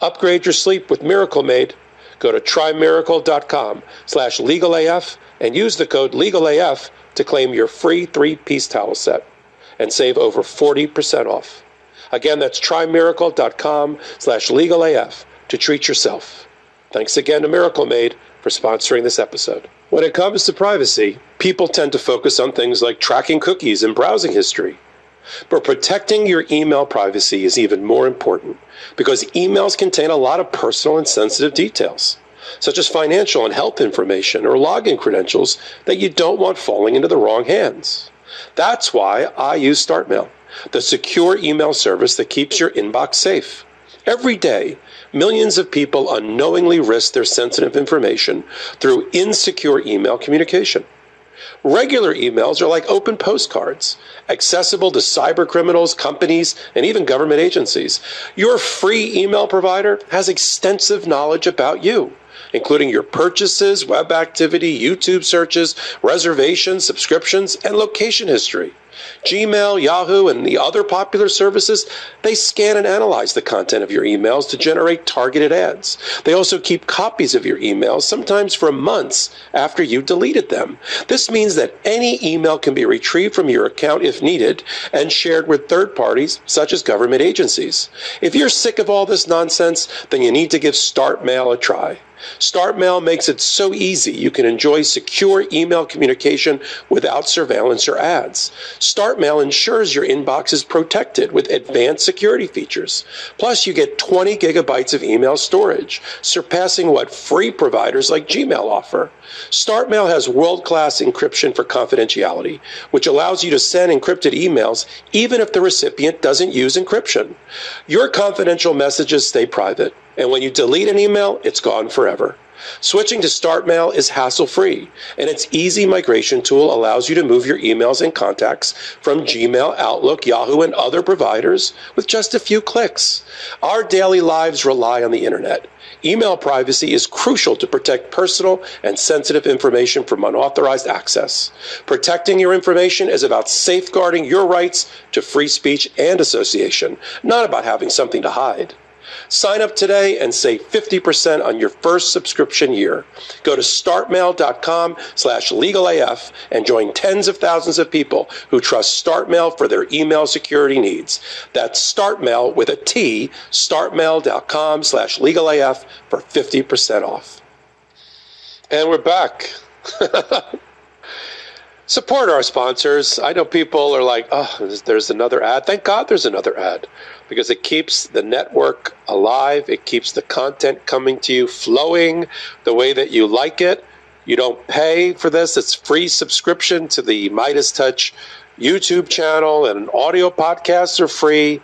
Upgrade your sleep with Miracle Made. Go to trymiracle.com slash legalaf and use the code legalaf to claim your free three-piece towel set and save over 40% off. Again, that's trymiracle.com slash legalaf to treat yourself. Thanks again to Miracle Made for sponsoring this episode. When it comes to privacy, people tend to focus on things like tracking cookies and browsing history. But protecting your email privacy is even more important because emails contain a lot of personal and sensitive details, such as financial and health information or login credentials that you don't want falling into the wrong hands. That's why I use StartMail, the secure email service that keeps your inbox safe. Every day, millions of people unknowingly risk their sensitive information through insecure email communication. Regular emails are like open postcards, accessible to cyber criminals, companies, and even government agencies. Your free email provider has extensive knowledge about you, including your purchases, web activity, YouTube searches, reservations, subscriptions, and location history. Gmail, Yahoo, and the other popular services, they scan and analyze the content of your emails to generate targeted ads. They also keep copies of your emails, sometimes for months after you deleted them. This means that any email can be retrieved from your account if needed and shared with third parties, such as government agencies. If you're sick of all this nonsense, then you need to give Start Mail a try. StartMail makes it so easy you can enjoy secure email communication without surveillance or ads. StartMail ensures your inbox is protected with advanced security features. Plus, you get 20 gigabytes of email storage, surpassing what free providers like Gmail offer. StartMail has world class encryption for confidentiality, which allows you to send encrypted emails even if the recipient doesn't use encryption. Your confidential messages stay private, and when you delete an email, it's gone forever. Switching to StartMail is hassle free, and its easy migration tool allows you to move your emails and contacts from Gmail, Outlook, Yahoo, and other providers with just a few clicks. Our daily lives rely on the internet. Email privacy is crucial to protect personal and sensitive information from unauthorized access. Protecting your information is about safeguarding your rights to free speech and association, not about having something to hide. Sign up today and save 50% on your first subscription year. Go to startmail.com slash legalaf and join tens of thousands of people who trust StartMail for their email security needs. That's StartMail with a T, startmail.com slash legalaf for 50% off. And we're back. Support our sponsors. I know people are like, oh, there's another ad. Thank God there's another ad because it keeps the network alive. It keeps the content coming to you flowing the way that you like it. You don't pay for this. It's free subscription to the MeidasTouch YouTube channel and audio podcasts are free.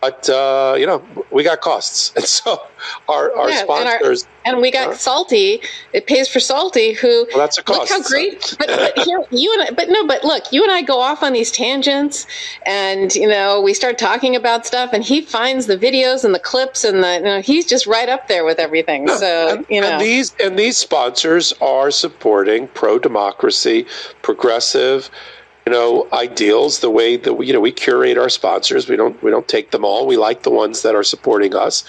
But uh, you know, we got costs, and so our, our yeah, sponsors and, our, and, we got Salty. It pays for Salty, who well, that's a cost. Look how great! but, but here, you and I, but no, but look, you and I go off on these tangents, and you know, we start talking about stuff, and he finds the videos and the clips, and the you know, he's just right up there with everything. So and, you know, and these and these sponsors are supporting pro democracy, progressive you know ideals the way that we you know we curate our sponsors. We don't we don't take them all. We like the ones that are supporting us.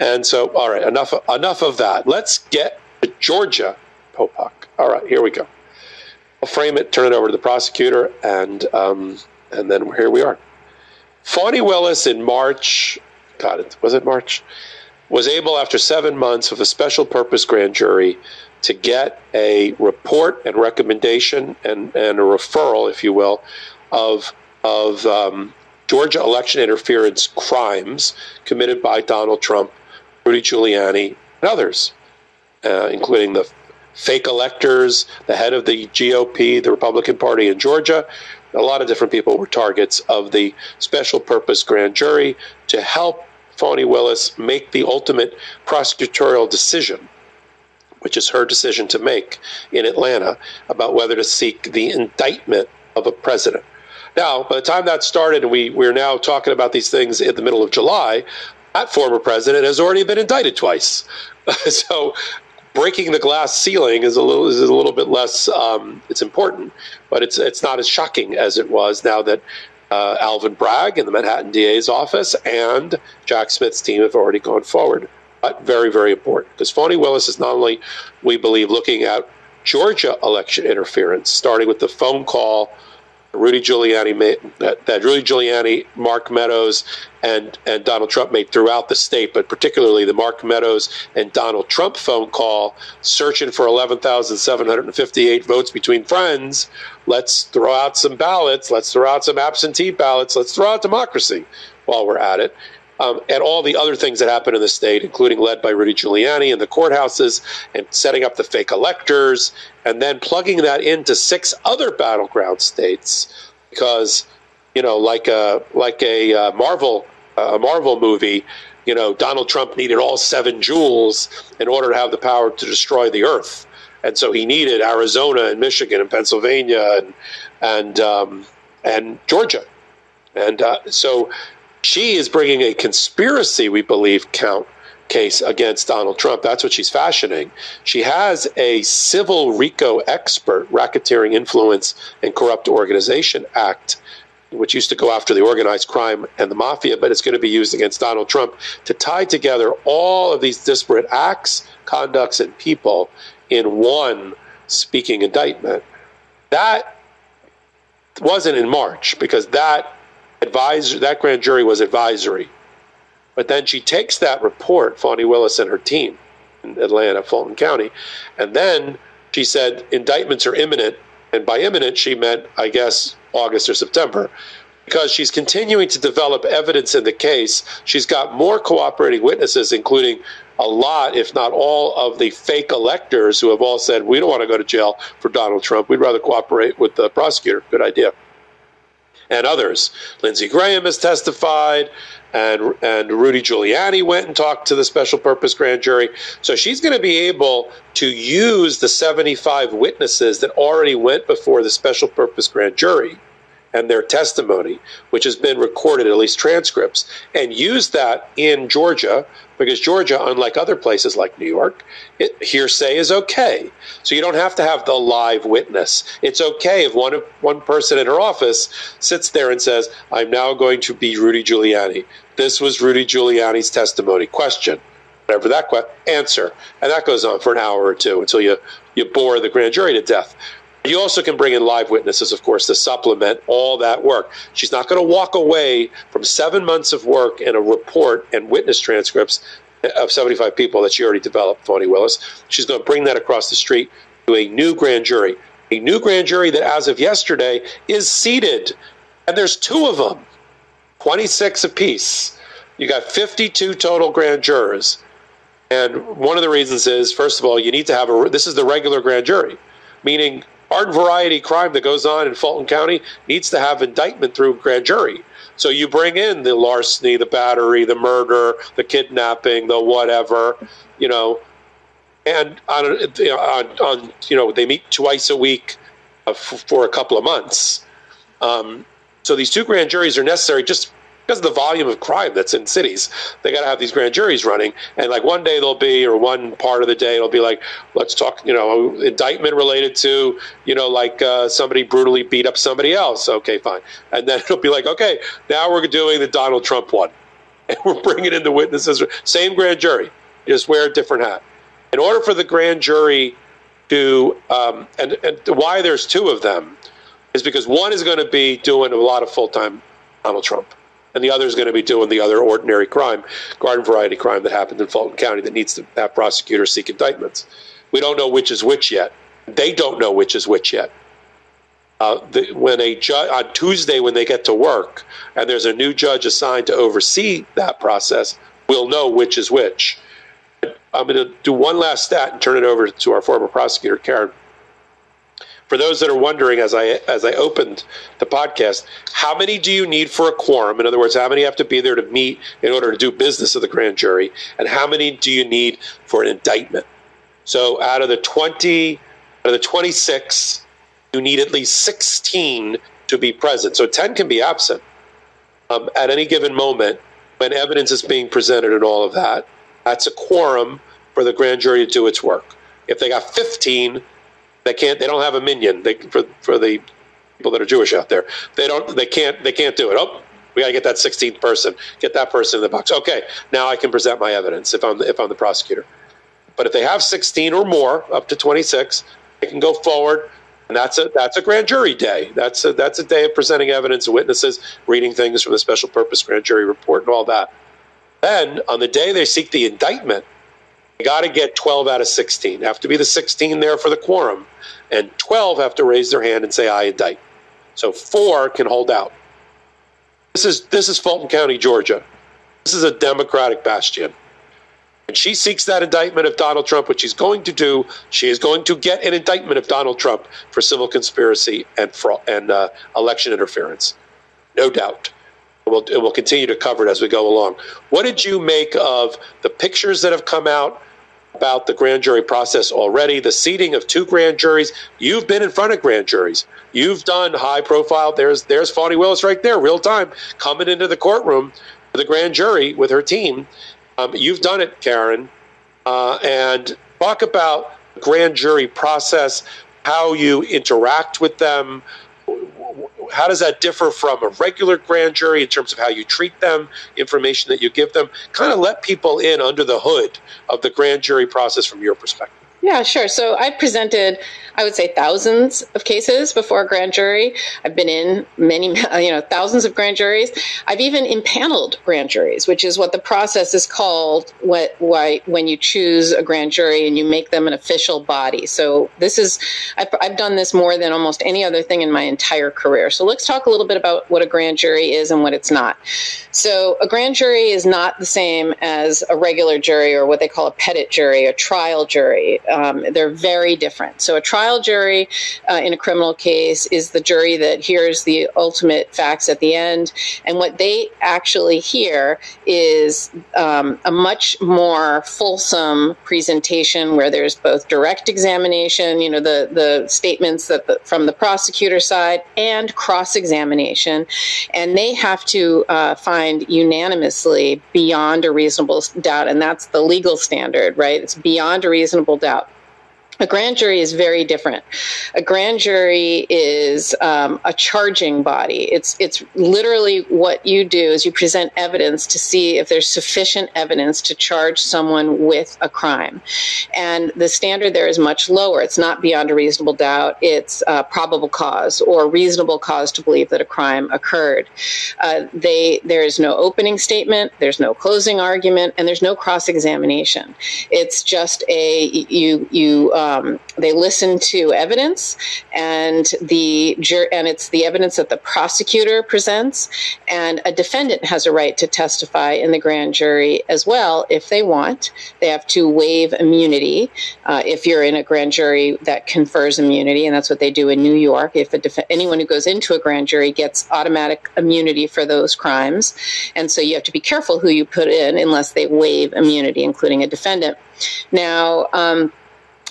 And so all right enough enough of that. Let's get to georgia Popok. All right here we go. I'll frame it turn it over to the prosecutor and um, and then here we are. Fani Willis in March, God, it. Was it March? Was able, after seven months of a special purpose grand jury, to get a report and recommendation and, and a referral, if you will, of of um, Georgia election interference crimes committed by Donald Trump, Rudy Giuliani, and others, uh, including the fake electors, the head of the GOP, the Republican Party in Georgia. A lot of different people were targets of the special purpose grand jury to help Fani Willis make the ultimate prosecutorial decision which is her decision to make in Atlanta about whether to seek the indictment of a president. Now, by the time that started, we, we're now talking about these things in the middle of July, that former president has already been indicted twice. so breaking the glass ceiling is a little is a little bit less um, it's important, but it's it's not as shocking as it was now that uh, Alvin Bragg in the Manhattan DA's office and Jack Smith's team have already gone forward very, very important because Fani Willis is not only, we believe, looking at Georgia election interference, starting with the phone call Rudy Giuliani made, that, that Rudy Giuliani, Mark Meadows, and and Donald Trump made throughout the state, but particularly the Mark Meadows and Donald Trump phone call, searching for 11,758 votes between friends. Let's throw out some ballots. Let's throw out some absentee ballots. Let's throw out democracy while we're at it um, and all the other things that happened in the state, including led by Rudy Giuliani and the courthouses and setting up the fake electors, and then plugging that into six other battleground states because you know, like a like a uh, Marvel uh, a Marvel movie. You know, Donald Trump needed all seven jewels in order to have the power to destroy the Earth, and so he needed Arizona and Michigan and Pennsylvania and and um, and Georgia, and uh, so she is bringing a conspiracy, we believe, count case against Donald Trump. That's what she's fashioning. She has a civil RICO expert, Racketeering Influence and Corrupt Organization Act, which used to go after the organized crime and the mafia, but it's going to be used against Donald Trump to tie together all of these disparate acts, conducts, and people in one speaking indictment. That wasn't in March because that advisor that grand jury was advisory. But then she takes that report, Fani Willis and her team in Atlanta, Fulton County, and then she said indictments are imminent. And by imminent, she meant, I guess, August or September. Because she's continuing to develop evidence in the case. She's got more cooperating witnesses, including a lot, if not all, of the fake electors who have all said, we don't want to go to jail for Donald Trump. We'd rather cooperate with the prosecutor. Good idea and others. Lindsey Graham has testified. and and Rudy Giuliani went and talked to the special purpose grand jury. So she's going to be able to use the 75 witnesses that already went before the special purpose grand jury and their testimony, which has been recorded, at least transcripts, and use that in Georgia because Georgia, unlike other places like New York, it, hearsay is okay. So you don't have to have the live witness. It's okay if one one person in her office sits there and says, "I'm now going to be Rudy Giuliani. This was Rudy Giuliani's testimony." Question. Whatever that question, answer, and that goes on for an hour or two until you you bore the grand jury to death. You also can bring in live witnesses, of course, to supplement all that work. She's not going to walk away from seven months of work and a report and witness transcripts eh, of 75 people that she already developed, Fani Willis. She's going to bring that across the street to a new grand jury. A new grand jury that, as of yesterday, is seated. And there's two of them, 26 apiece. You got 52 total grand jurors. And one of the reasons is, first of all, you need to have a, this is the regular grand jury, meaning garden variety crime that goes on in Fulton County needs to have indictment through grand jury. So you bring in the larceny, the battery, the murder, the kidnapping, the whatever, you know, and on, on, on you know they meet twice a week uh, for a couple of months. Um, so these two grand juries are necessary just because of the volume of crime that's in cities. They got to have these grand juries running, and like one day they'll be, or one part of the day it'll be like, let's talk, you know, indictment related to, you know, like uh, somebody brutally beat up somebody else. Okay, fine, and then it'll be like, okay, now we're doing the Donald Trump one, and we're bringing in the witnesses, same grand jury, just wear a different hat. In order for the grand jury to, um, and, and why there's two of them is because one is going to be doing a lot of full time Donald Trump and the other is going to be doing the other ordinary crime, garden variety crime that happened in Fulton County that needs to have prosecutors seek indictments. We don't know which is which yet. They don't know which is which yet. Uh, the, when a judge on Tuesday, when they get to work, and there's a new judge assigned to oversee that process, we'll know which is which. I'm going to do one last stat and turn it over to our former prosecutor, Karen for those that are wondering as I as I opened the podcast, how many do you need for a quorum? In other words, how many have to be there to meet in order to do business of the grand jury, and how many do you need for an indictment? So, out of the twenty, out of the twenty-six, you need at least sixteen to be present. So, ten can be absent um, at any given moment when evidence is being presented and all of that. That's a quorum for the grand jury to do its work. If they got fifteen they can't. They don't have a minyan They, for for the people that are Jewish out there, they don't. They can't. They can't do it. Oh, we got to get that 16th person. Get that person in the box. Okay, now I can present my evidence if I'm if I'm the prosecutor. But if they have 16 or more, up to 26, they can go forward, and that's a that's a grand jury day. That's a that's a day of presenting evidence, witnesses, reading things from the special purpose grand jury report, and all that. Then on the day they seek the indictment, got to get 12 out of 16. Have to be the 16 there for the quorum, and 12 have to raise their hand and say, "I indict." So four can hold out. This is this is Fulton County, Georgia. This is a Democratic bastion. And she seeks that indictment of Donald Trump, which she's going to do. She is going to get an indictment of Donald Trump for civil conspiracy and fraud and uh, election interference, no doubt. We'll, we'll continue to cover it as we go along. What did you make of the pictures that have come out about the grand jury process already, the seating of two grand juries. You've been in front of grand juries. You've done high profile. There's there's Fani Willis right there, real time, coming into the courtroom the grand jury with her team. Um, you've done it, Karen, uh, and talk about grand jury process, how you interact with them, how does that differ from a regular grand jury in terms of how you treat them, information that you give them? Kind of let people in under the hood of the grand jury process from your perspective. Yeah, sure. So I've presented, I would say, thousands of cases before a grand jury. I've been in many, you know, thousands of grand juries. I've even impaneled grand juries, which is what the process is called what, why, when you choose a grand jury and you make them an official body. So this is, I've, I've done this more than almost any other thing in my entire career. So let's talk a little bit about what a grand jury is and what it's not. So a grand jury is not the same as a regular jury or what they call a petit jury, a trial jury um, they're very different. So a trial jury uh, in a criminal case is the jury that hears the ultimate facts at the end, and what they actually hear is um, a much more fulsome presentation where there's both direct examination, you know, the the statements that the, from the prosecutor side, and cross examination, and they have to uh, find unanimously beyond a reasonable doubt, and that's the legal standard, right? It's beyond a reasonable doubt. A grand jury is very different. A grand jury is um, a charging body. It's it's literally what you do is you present evidence to see if there's sufficient evidence to charge someone with a crime, and the standard there is much lower. It's not beyond a reasonable doubt. It's uh, probable cause or reasonable cause to believe that a crime occurred. Uh, they there is no opening statement, there's no closing argument, and there's no cross examination. It's just a you you. Uh, um, they listen to evidence, and the jur- and it's the evidence that the prosecutor presents, and a defendant has a right to testify in the grand jury as well if they want. They have to waive immunity uh, if you're in a grand jury that confers immunity, and that's what they do in New York. If def- anyone who goes into a grand jury gets automatic immunity for those crimes, and so you have to be careful who you put in unless they waive immunity, including a defendant. Now. Um,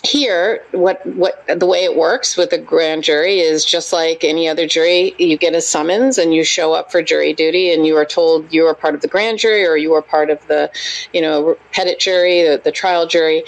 here what what the way it works with a grand jury is just like any other jury you get a summons and you show up for jury duty and you are told you are part of the grand jury or you are part of the you know petit jury the, the trial jury.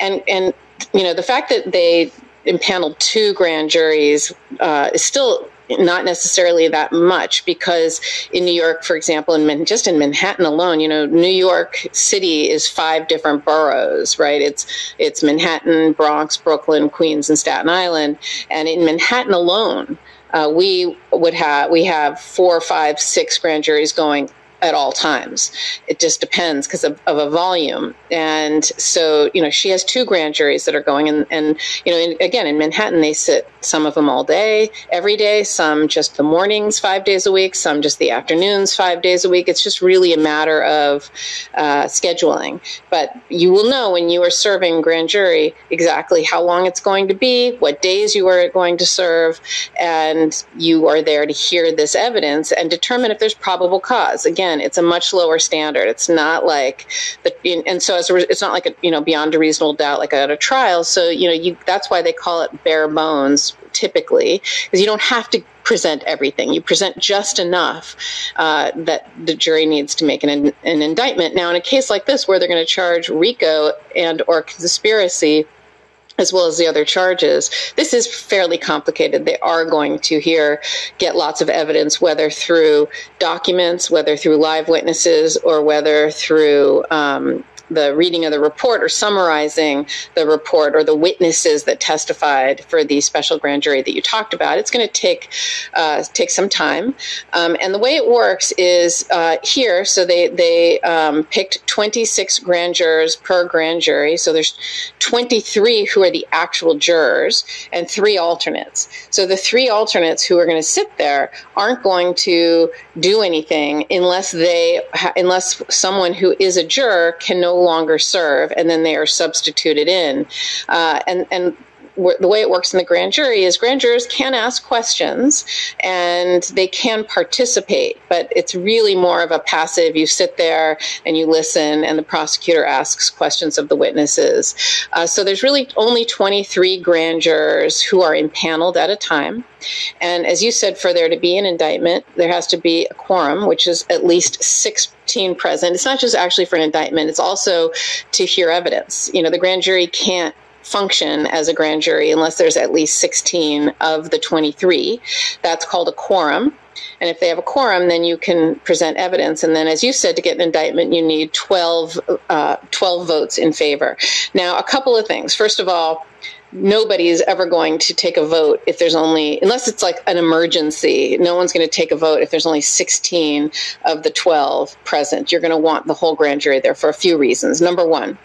And and you know the fact that they impaneled two grand juries uh, is still not necessarily that much because in New York, for example, in just in Manhattan alone, you know, New York City is five different boroughs, right? It's it's Manhattan, Bronx, Brooklyn, Queens, and Staten Island, and in Manhattan alone. Uh, we would have we have four, five, six grand juries going at all times. It just depends because of, of, a volume. And so, you know, she has two grand juries that are going, and, and you know, in, again, in Manhattan, they sit some of them all day, every day, some just the mornings five days a week, some just the afternoons five days a week. It's just really a matter of uh, scheduling. But you will know when you are serving grand jury exactly how long it's going to be, what days you are going to serve, and you are there to hear this evidence and determine if there's probable cause. Again, it's a much lower standard. It's not like the, and so as a, it's not like a, you know beyond a reasonable doubt like at a trial. So you know you that's why they call it bare bones typically because you don't have to present everything. You present just enough uh, that the jury needs to make an, an indictment. Now, in a case like this, where they're going to charge RICO and or conspiracy as well as the other charges. This is fairly complicated. They are going to here get lots of evidence, whether through documents, whether through live witnesses, or whether through um, the reading of the report or summarizing the report or the witnesses that testified for the special grand jury that you talked about. It's going to take uh, take some time, um, and the way it works is uh, here. So they they um, picked 26 grand jurors per grand jury. So there's 23 who are the actual jurors and three alternates. So the three alternates who are going to sit there aren't going to do anything unless they unless someone who is a juror can no longer serve, and then they are substituted in. Uh, and and the way it works in the grand jury is grand jurors can ask questions and they can participate, but it's really more of a passive. You sit there and you listen, and the prosecutor asks questions of the witnesses. Uh, so there's really only 23 grand jurors who are impaneled at a time. And as you said, for there to be an indictment, there has to be a quorum, which is at least 16 present. It's not just actually for an indictment, it's also to hear evidence. You know, the grand jury can't function as a grand jury unless there's at least 16 of the 23. That's called a quorum. And if they have a quorum, then you can present evidence. And then, as you said, to get an indictment, you need 12, uh, 12 votes in favor. Now, a couple of things. First of all, nobody is ever going to take a vote if there's only, unless it's like an emergency, no one's going to take a vote if there's only 16 of the 12 present. You're going to want the whole grand jury there for a few reasons. Number one,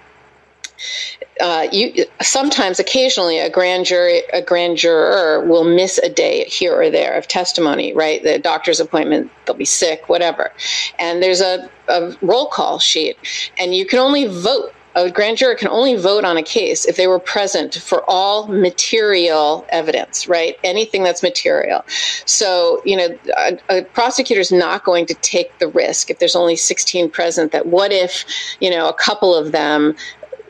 uh, you sometimes occasionally a grand jury a grand juror will miss a day here or there of testimony right the doctor's appointment they'll be sick whatever and there's a, a roll call sheet and you can only vote a grand juror can only vote on a case if they were present for all material evidence, right? Anything that's material. So, you know, a, a prosecutor is not going to take the risk if there's only 16 present that what if, you know, a couple of them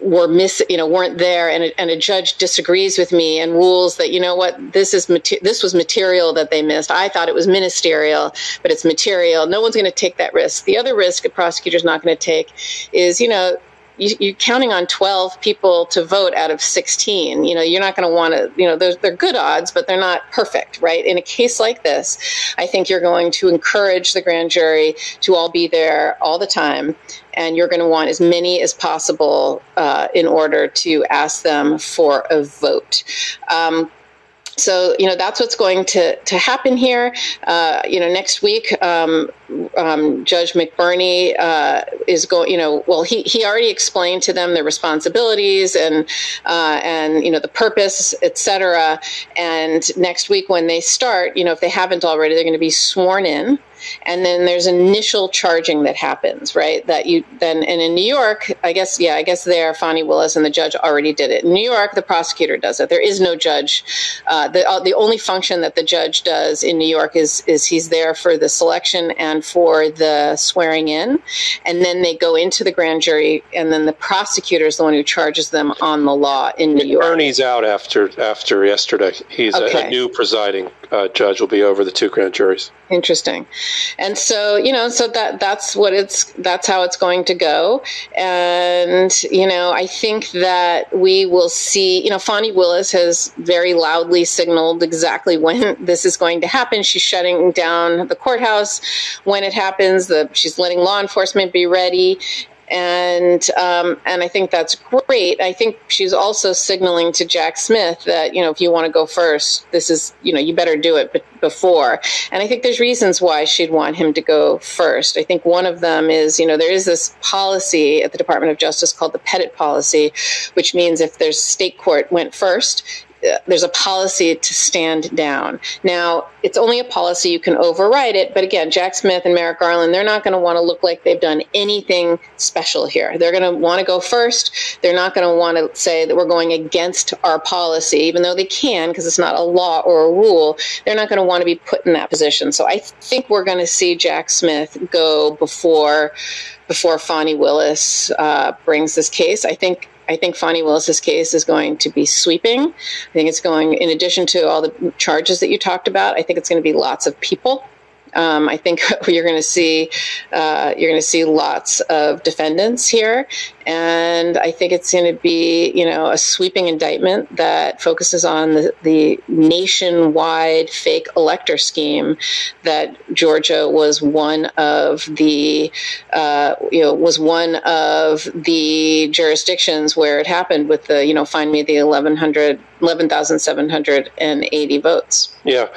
were miss you know weren't there and a, and a judge disagrees with me and rules that you know what this is this was material that they missed. I thought it was ministerial but it's material. No one's going to take that risk. The other risk a prosecutor's not going to take is you know you, are counting on 12 people to vote out of 16. You know, you're not going to want to, you know, they're, they're good odds, but they're not perfect, right? In a case like this, I think you're going to encourage the grand jury to all be there all the time. And you're going to want as many as possible uh, in order to ask them for a vote. Um, so you know that's what's going to to happen here. Uh, you know, next week, um, um, Judge McBurney uh, is going. You know, well, he he already explained to them their responsibilities and uh, and you know the purpose, etc. And next week, when they start, you know, if they haven't already, they're going to be sworn in and then there's initial charging that happens, right? That you then, and in New York, I guess, yeah, I guess there, Fani Willis and the judge already did it. In New York, the prosecutor does it. There is no judge. Uh, the uh, the only function that the judge does in New York is is he's there for the selection and for the swearing in, and then they go into the grand jury, and then the prosecutor is the one who charges them on the law in New York. Ernie's out after after yesterday. He's okay. a, a, new presiding uh, judge will be over the two grand juries. Interesting and so you know so that that's what it's that's how it's going to go. And you know i think that we will see you know fani willis has very loudly signaled exactly when this is going to happen. She's shutting down the courthouse. When it happens the she's letting law enforcement be ready and um, and I think that's great. I think she's also signaling to Jack Smith that you know if you want to go first, this is you know you better do it before. And I think there's reasons why she'd want him to go first. I think one of them is you know there is this policy at the Department of Justice called the Petite policy, which means if there's state court went first, there's a policy to stand down. Now, it's only a policy, you can override it, but again, Jack Smith and Merrick Garland, they're not going to want to look like they've done anything special here. They're going to want to go first. They're not going to want to say that we're going against our policy, even though they can, because it's not a law or a rule. They're not going to want to be put in that position. So I think we're going to see Jack Smith go before before Fani Willis uh, brings this case. I think I think Fani Willis's case is going to be sweeping. I think it's going, in addition to all the charges that you talked about, I think it's going to be lots of people um, I think you're going to see uh, you're going to see lots of defendants here, and I think it's going to be you know a sweeping indictment that focuses on the, the nationwide fake elector scheme that Georgia was one of the uh, you know was one of the jurisdictions where it happened with the you know find me the 1100 11,780 votes. Yeah.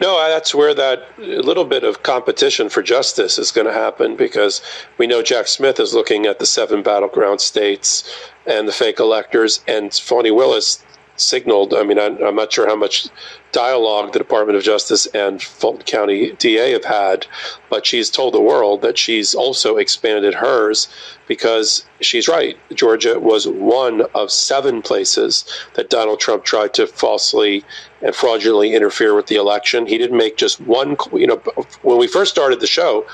No, that's where that little bit of competition for justice is going to happen because we know Jack Smith is looking at the seven battleground states and the fake electors, and Fani Willis signaled. I mean, I'm, I'm not sure how much dialogue the Department of Justice and Fulton County DA have had, but she's told the world that she's also expanded hers because she's right. Georgia was one of seven places that Donald Trump tried to falsely and fraudulently interfere with the election. He didn't make just one, you know, when we first started the show,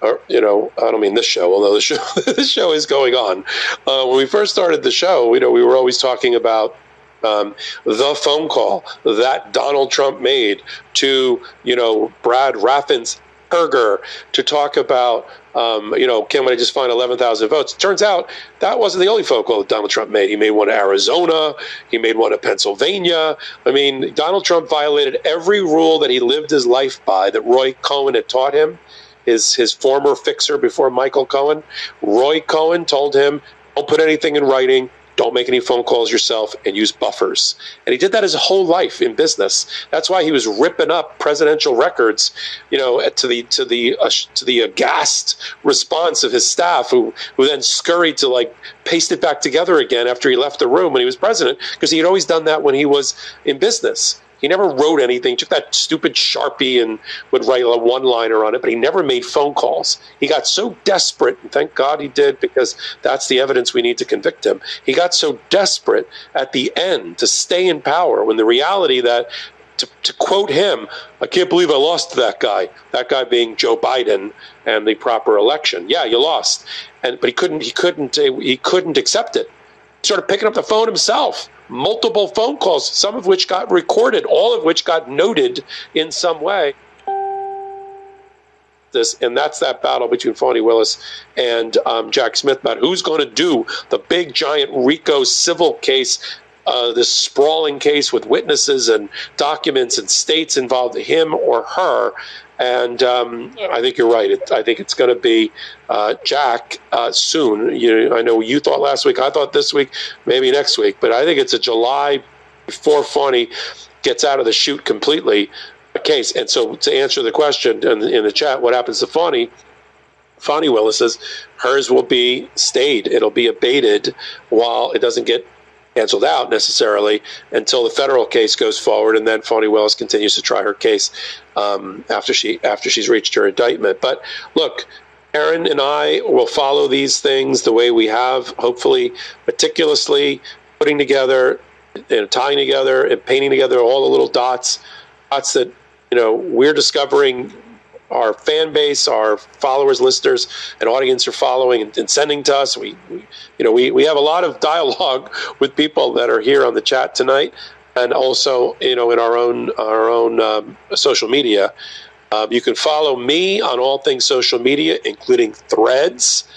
or, you know, I don't mean this show, although the show this show is going on. Uh, when we first started the show, you know, we were always talking about um, the phone call that Donald Trump made to, you know, Brad Raffensperger to talk about, um, you know, can we just find 11,000 votes? Turns out that wasn't the only phone call that Donald Trump made. He made one to Arizona. He made one to Pennsylvania. I mean, Donald Trump violated every rule that he lived his life by that Roy Cohn had taught him. His, his former fixer before Michael Cohen, Roy Cohn told him, don't put anything in writing don't make any phone calls yourself and use buffers. And he did that his whole life in business. That's why he was ripping up presidential records, you know, to the to the uh, to the aghast response of his staff, who who then scurried to like paste it back together again after he left the room when he was president, because he had always done that when he was in business. He never wrote anything, took that stupid Sharpie and would write a one liner on it, but he never made phone calls. He got so desperate, and thank God he did, because that's the evidence we need to convict him. He got so desperate at the end to stay in power when the reality that to, to, quote him, I can't believe I lost to that guy. That guy being Joe Biden and the proper election. Yeah, you lost, and but he couldn't. He couldn't. He couldn't accept it. He started picking up the phone himself. Multiple phone calls, some of which got recorded, all of which got noted in some way. This and that's that battle between Fani Willis and um, Jack Smith about who's going to do the big giant RICO civil case uh, this sprawling case with witnesses and documents and states involved, him or her. And um, I think you're right. It, I think it's going to be uh, Jack uh, soon. You I know you thought last week. I thought this week, maybe next week. But I think it's a July before Fani gets out of the chute completely case. And so to answer the question in, in the chat, what happens to Fani? Fani Willis says hers will be stayed. It'll be abated while it doesn't get canceled out necessarily until the federal case goes forward, and then Fani Willis continues to try her case um, after she after she's reached her indictment. But look. Aaron and I will follow these things the way we have, hopefully meticulously putting together and tying together and painting together all the little dots, dots that you know we're discovering our fan base, our followers, listeners, and audience are following and, and sending to us. We, we, you know, we, we have a lot of dialogue with people that are here on the chat tonight, and also, you know, in our own our own um, social media. Um, you can follow me on all things social media, including Threads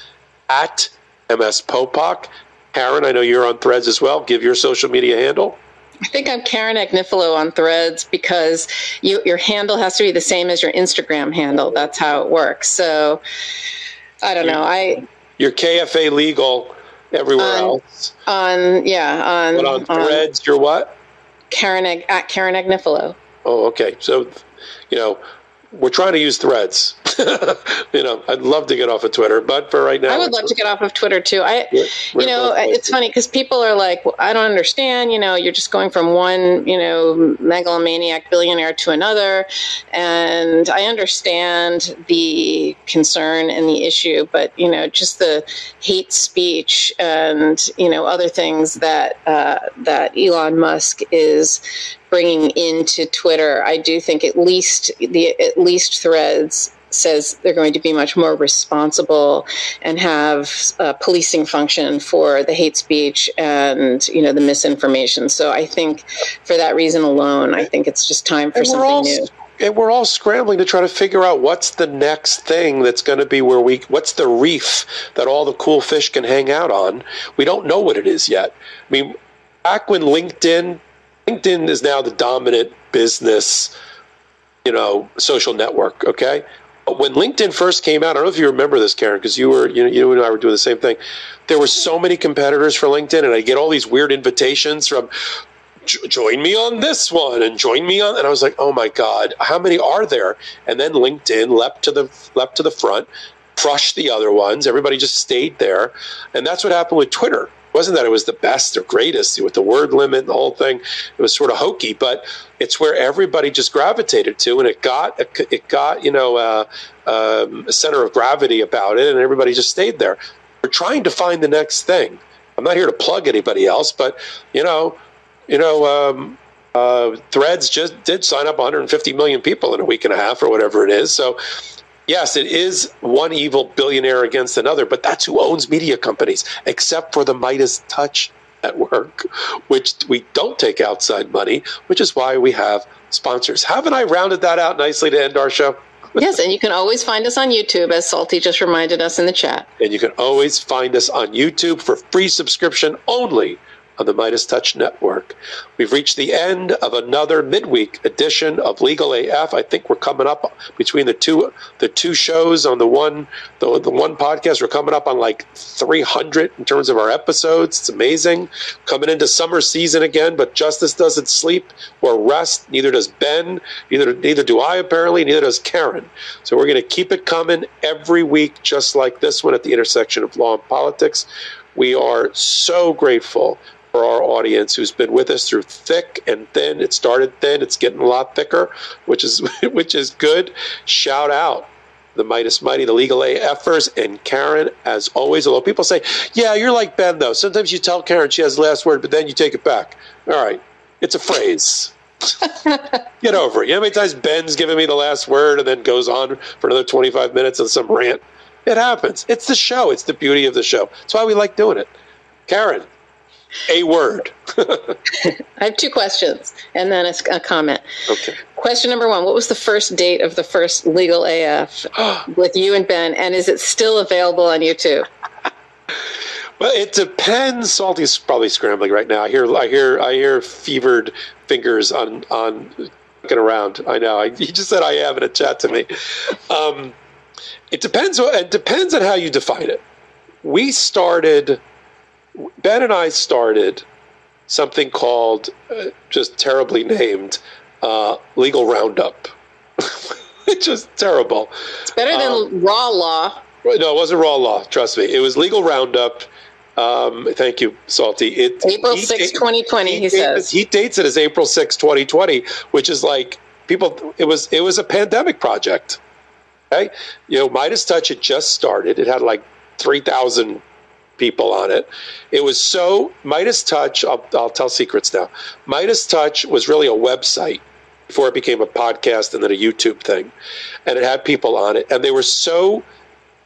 at MS Popok. Karen, I know you're on Threads as well. Give your social media handle. I think I'm Karen Agnifilo on Threads because you, your handle has to be the same as your Instagram handle. That's how it works. So I don't know. I your KFA legal everywhere on, else. On yeah on. But on Threads, on you're what? Karen at Karen Agnifilo. Oh, okay. So, you know, we're trying to use threads. you know, I'd love to get off of Twitter, but for right now, I would love to get off of Twitter too. I, we're, we're you know, it's funny because people are like, well, I don't understand. You know, you're just going from one, you know, megalomaniac billionaire to another, and I understand the concern and the issue, but you know, just the hate speech and you know other things that uh, that Elon Musk is bringing into Twitter, I do think at least the at least Threads says they're going to be much more responsible and have a policing function for the hate speech and you know the misinformation. So I think for that reason alone, I think it's just time for something all, new. And we're all scrambling to try to figure out what's the next thing that's going to be where we what's the reef that all the cool fish can hang out on. We don't know what it is yet. I mean, back when LinkedIn LinkedIn is now the dominant business, you know, social network. Okay. When LinkedIn first came out, I don't know if you remember this, Karen, because you were, you know, you and I were doing the same thing. There were so many competitors for LinkedIn, and I get all these weird invitations from join me on this one and join me on and I was like, "Oh my god, how many are there?" And then LinkedIn leapt to the leapt to the front, crushed the other ones. Everybody just stayed there. And that's what happened with Twitter wasn't that it was the best or greatest with the word limit and the whole thing. It was sort of hokey, but it's where everybody just gravitated to, and it got it got you know uh, um, a center of gravity about it, and everybody just stayed there. We're trying to find the next thing. I'm not here to plug anybody else, but you know, you know. Um, uh, Threads just did sign up 150 million people in a week and a half, or whatever it is. So, yes, it is one evil billionaire against another, but that's who owns media companies, except for the MeidasTouch network, which we don't take outside money, which is why we have sponsors. Haven't I rounded that out nicely to end our show? yes, and you can always find us on YouTube, as Salty just reminded us in the chat. And you can always find us on YouTube for free subscription only on the MeidasTouch Network. We've reached the end of another midweek edition of Legal AF. I think we're coming up between the two the two shows on the one the, the one podcast. We're coming up on like 300 in terms of our episodes. It's amazing. Coming into summer season again, but Justice doesn't sleep or rest. Neither does Ben. Neither neither do I apparently. Neither does Karen. So we're going to keep it coming every week, just like this one at the intersection of law and politics. We are so grateful for our audience who's been with us through thick and thin. It started thin, it's getting a lot thicker, which is which is good. Shout out the Meidas Mighty, the legal AFers, and Karen, as always. Although people say, yeah, you're like Ben, though. Sometimes you tell Karen she has the last word, but then you take it back. All right. It's a phrase. Get over it. You know how many times Ben's giving me the last word and then goes on for another 25 minutes of some rant? It happens. It's the show. It's the beauty of the show. That's why we like doing it. Karen, a word. I have two questions and then a, a, comment. Okay. Question number one What was the first date of the first Legal AF with you and Ben? And is it still available on YouTube? Well, it depends. Salty's probably scrambling right now. I hear, I hear, I hear fevered fingers on on looking around. I know. I, he just said I am in a chat to me. Um, it depends. It depends on how you define it. We started. Ben and I started something called, uh, just terribly named, uh, Legal Roundup. it's just terrible. It's better than um, Raw Law. No, it wasn't Raw Law. Trust me. It was Legal Roundup. Um, thank you, Salty. It, April 6, 2020, he, he says. He dates it as April 6, 2020, which is like people, it was, it was a pandemic project. Okay. You know, MeidasTouch had just started. It had like 3,000 people on it. It was so, MeidasTouch, I'll, I'll tell secrets now. MeidasTouch was really a website before it became a podcast and then a YouTube thing. And it had people on it. And they were so,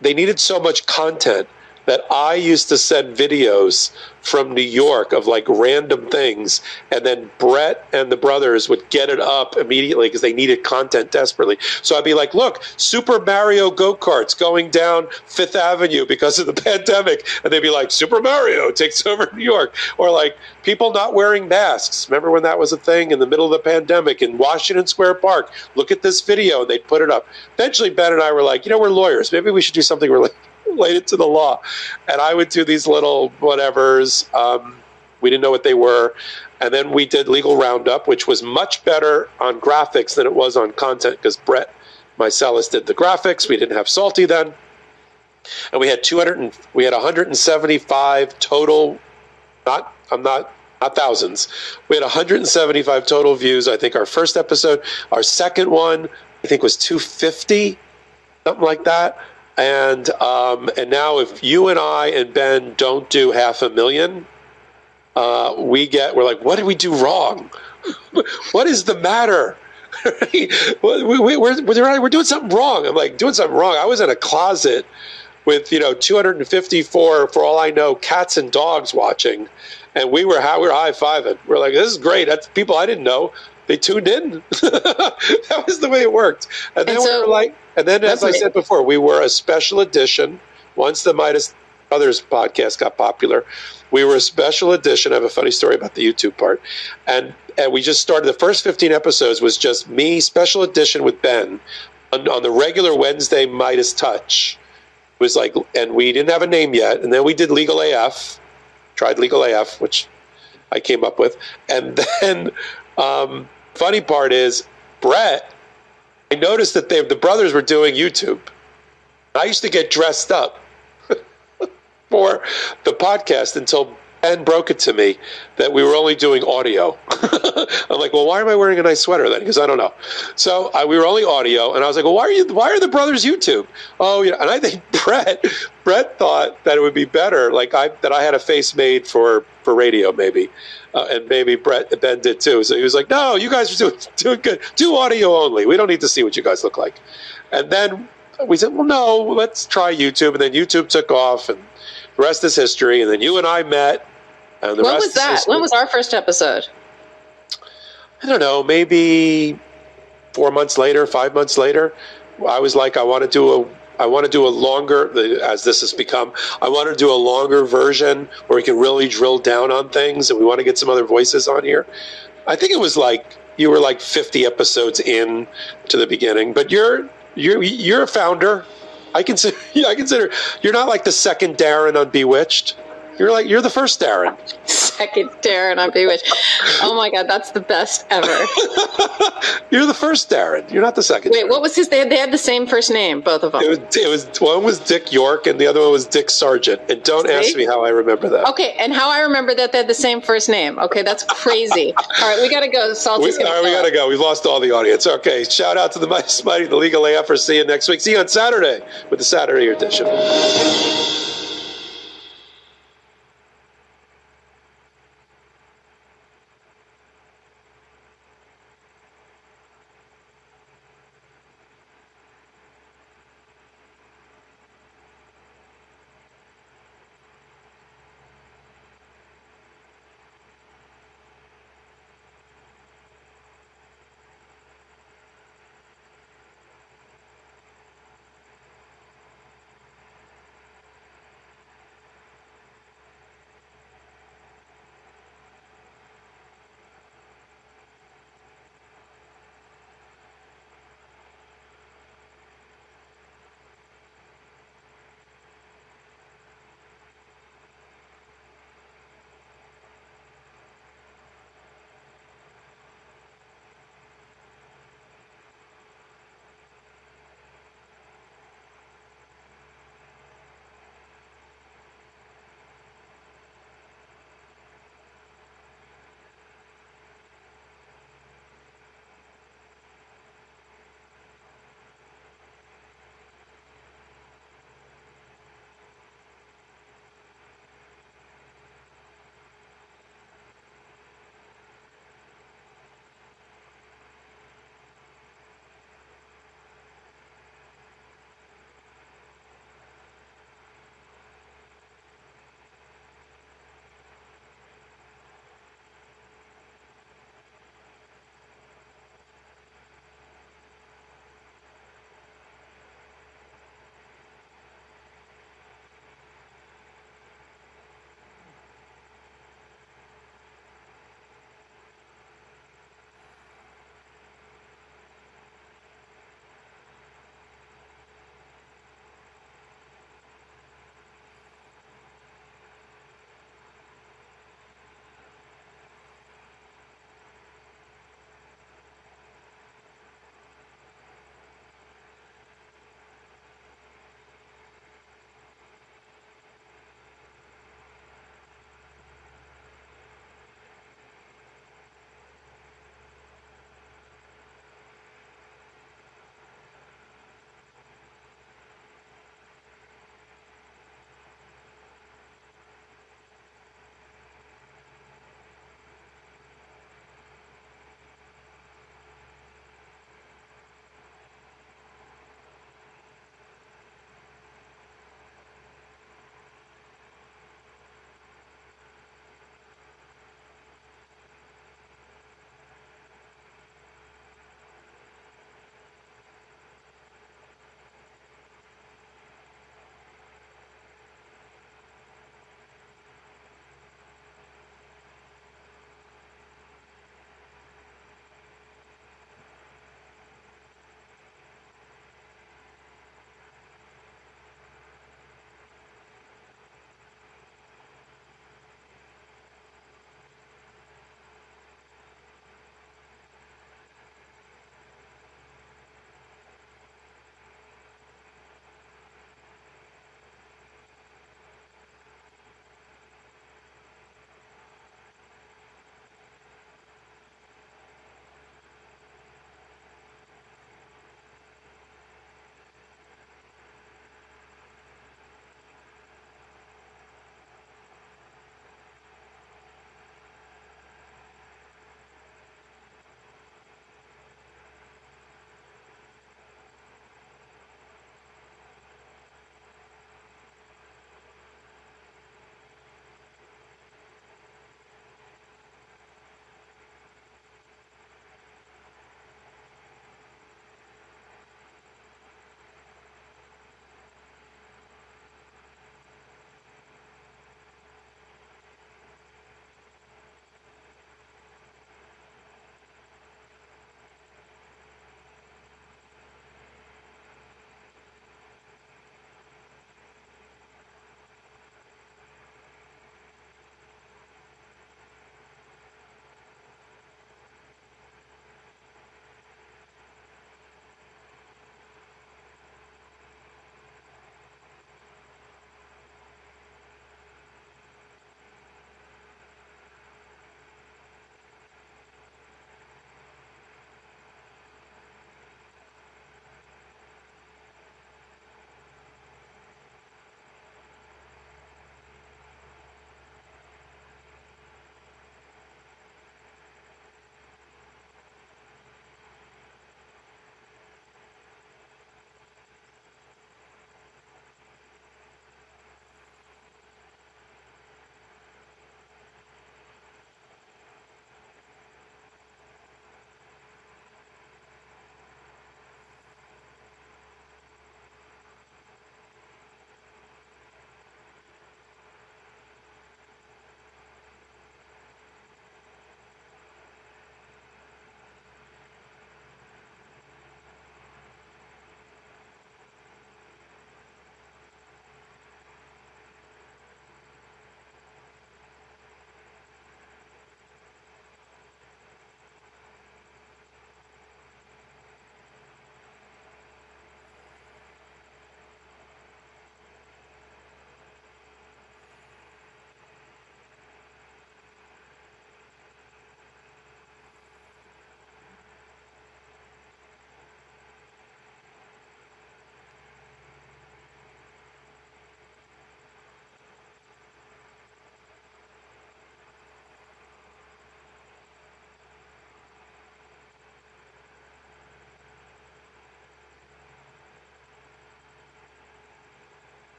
they needed so much content that I used to send videos from New York of like random things, and then Brett and the brothers would get it up immediately because they needed content desperately. So I'd be like, "Look, Super Mario go karts going down Fifth Avenue because of the pandemic," and they'd be like, "Super Mario takes over New York," or like people not wearing masks. Remember when that was a thing in the middle of the pandemic in Washington Square Park? Look at this video, they'd put it up. Eventually, Ben and I were like, "You know, we're lawyers. Maybe we should do something related." Related to the law. And I would do these little whatevers. Um, we didn't know what they were. And then we did Legal Roundup, which was much better on graphics than it was on content because Brett Meiselas did the graphics. We didn't have Salty then. And we had 200 and, we had 175 total not I'm not not thousands. We had 175 total views. I think our first episode, our second one, I think was 250, something like that. And um, and now if you and I and Ben don't do half a million, uh, we get we're like, what did we do wrong? what is the matter? we, we, we're, we're doing something wrong. I'm like doing something wrong. I was in a closet with you know 254 for all I know cats and dogs watching, and we were we were high fiving. We're like, this is great. That's people I didn't know. They tuned in. that was the way it worked. And then and so, we were like, and then, as I said before, we were a special edition. Once the Meidas Brothers podcast got popular, we were a special edition. I have a funny story about the YouTube part. And, and we just started, the first 15 episodes was just me, special edition with Ben, on, on the regular Wednesday MeidasTouch. It was like, and we didn't have a name yet. And then we did Legal AF, tried Legal AF, which I came up with. And then, um, funny part is, Brett I noticed that they, the brothers were doing YouTube. I used to get dressed up for the podcast until Ben broke it to me that we were only doing audio. I'm like, well, why am I wearing a nice sweater then? Because I don't know. So I, we were only audio, and I was like, well, why are you? Why are the brothers YouTube? Oh, yeah. And I think Brett Brett thought that it would be better, like I that I had a face made for for radio, maybe uh, and maybe Brett Ben did too. So he was like, "No, you guys are doing doing good. Do audio only. We don't need to see what you guys look like." And then we said, "Well, no, let's try YouTube." And then YouTube took off, and the rest is history. And then you and I met. And the when was that? History. When was our first episode? I don't know. Maybe four months later, five months later. I was like, I want to do a I want to do a longer, as this has become, I want to do a longer version where we can really drill down on things and we want to get some other voices on here. I think it was like, you were like 50 episodes in to the beginning, but you're, you're, you're a founder. I consider, I consider you're not like the second Darrin on Bewitched. You're like you're the first Darrin. Second Darrin on Bewitched. Oh my god, that's the best ever. You're the first Darrin. You're not the second. Wait, Darrin. what was his? They had, they had the same first name, both of them. It was, it was one was Dick York and the other one was Dick Sargent. And don't ask me how I remember that. Okay, and how I remember that they had the same first name. Okay, that's crazy. all right, we gotta go. We, Salty's all gonna right, we gotta go. We've lost all the audience. Okay, shout out to the Mighty Mighty, the Legal AFers. See you next week. See you on Saturday with the Saturday edition.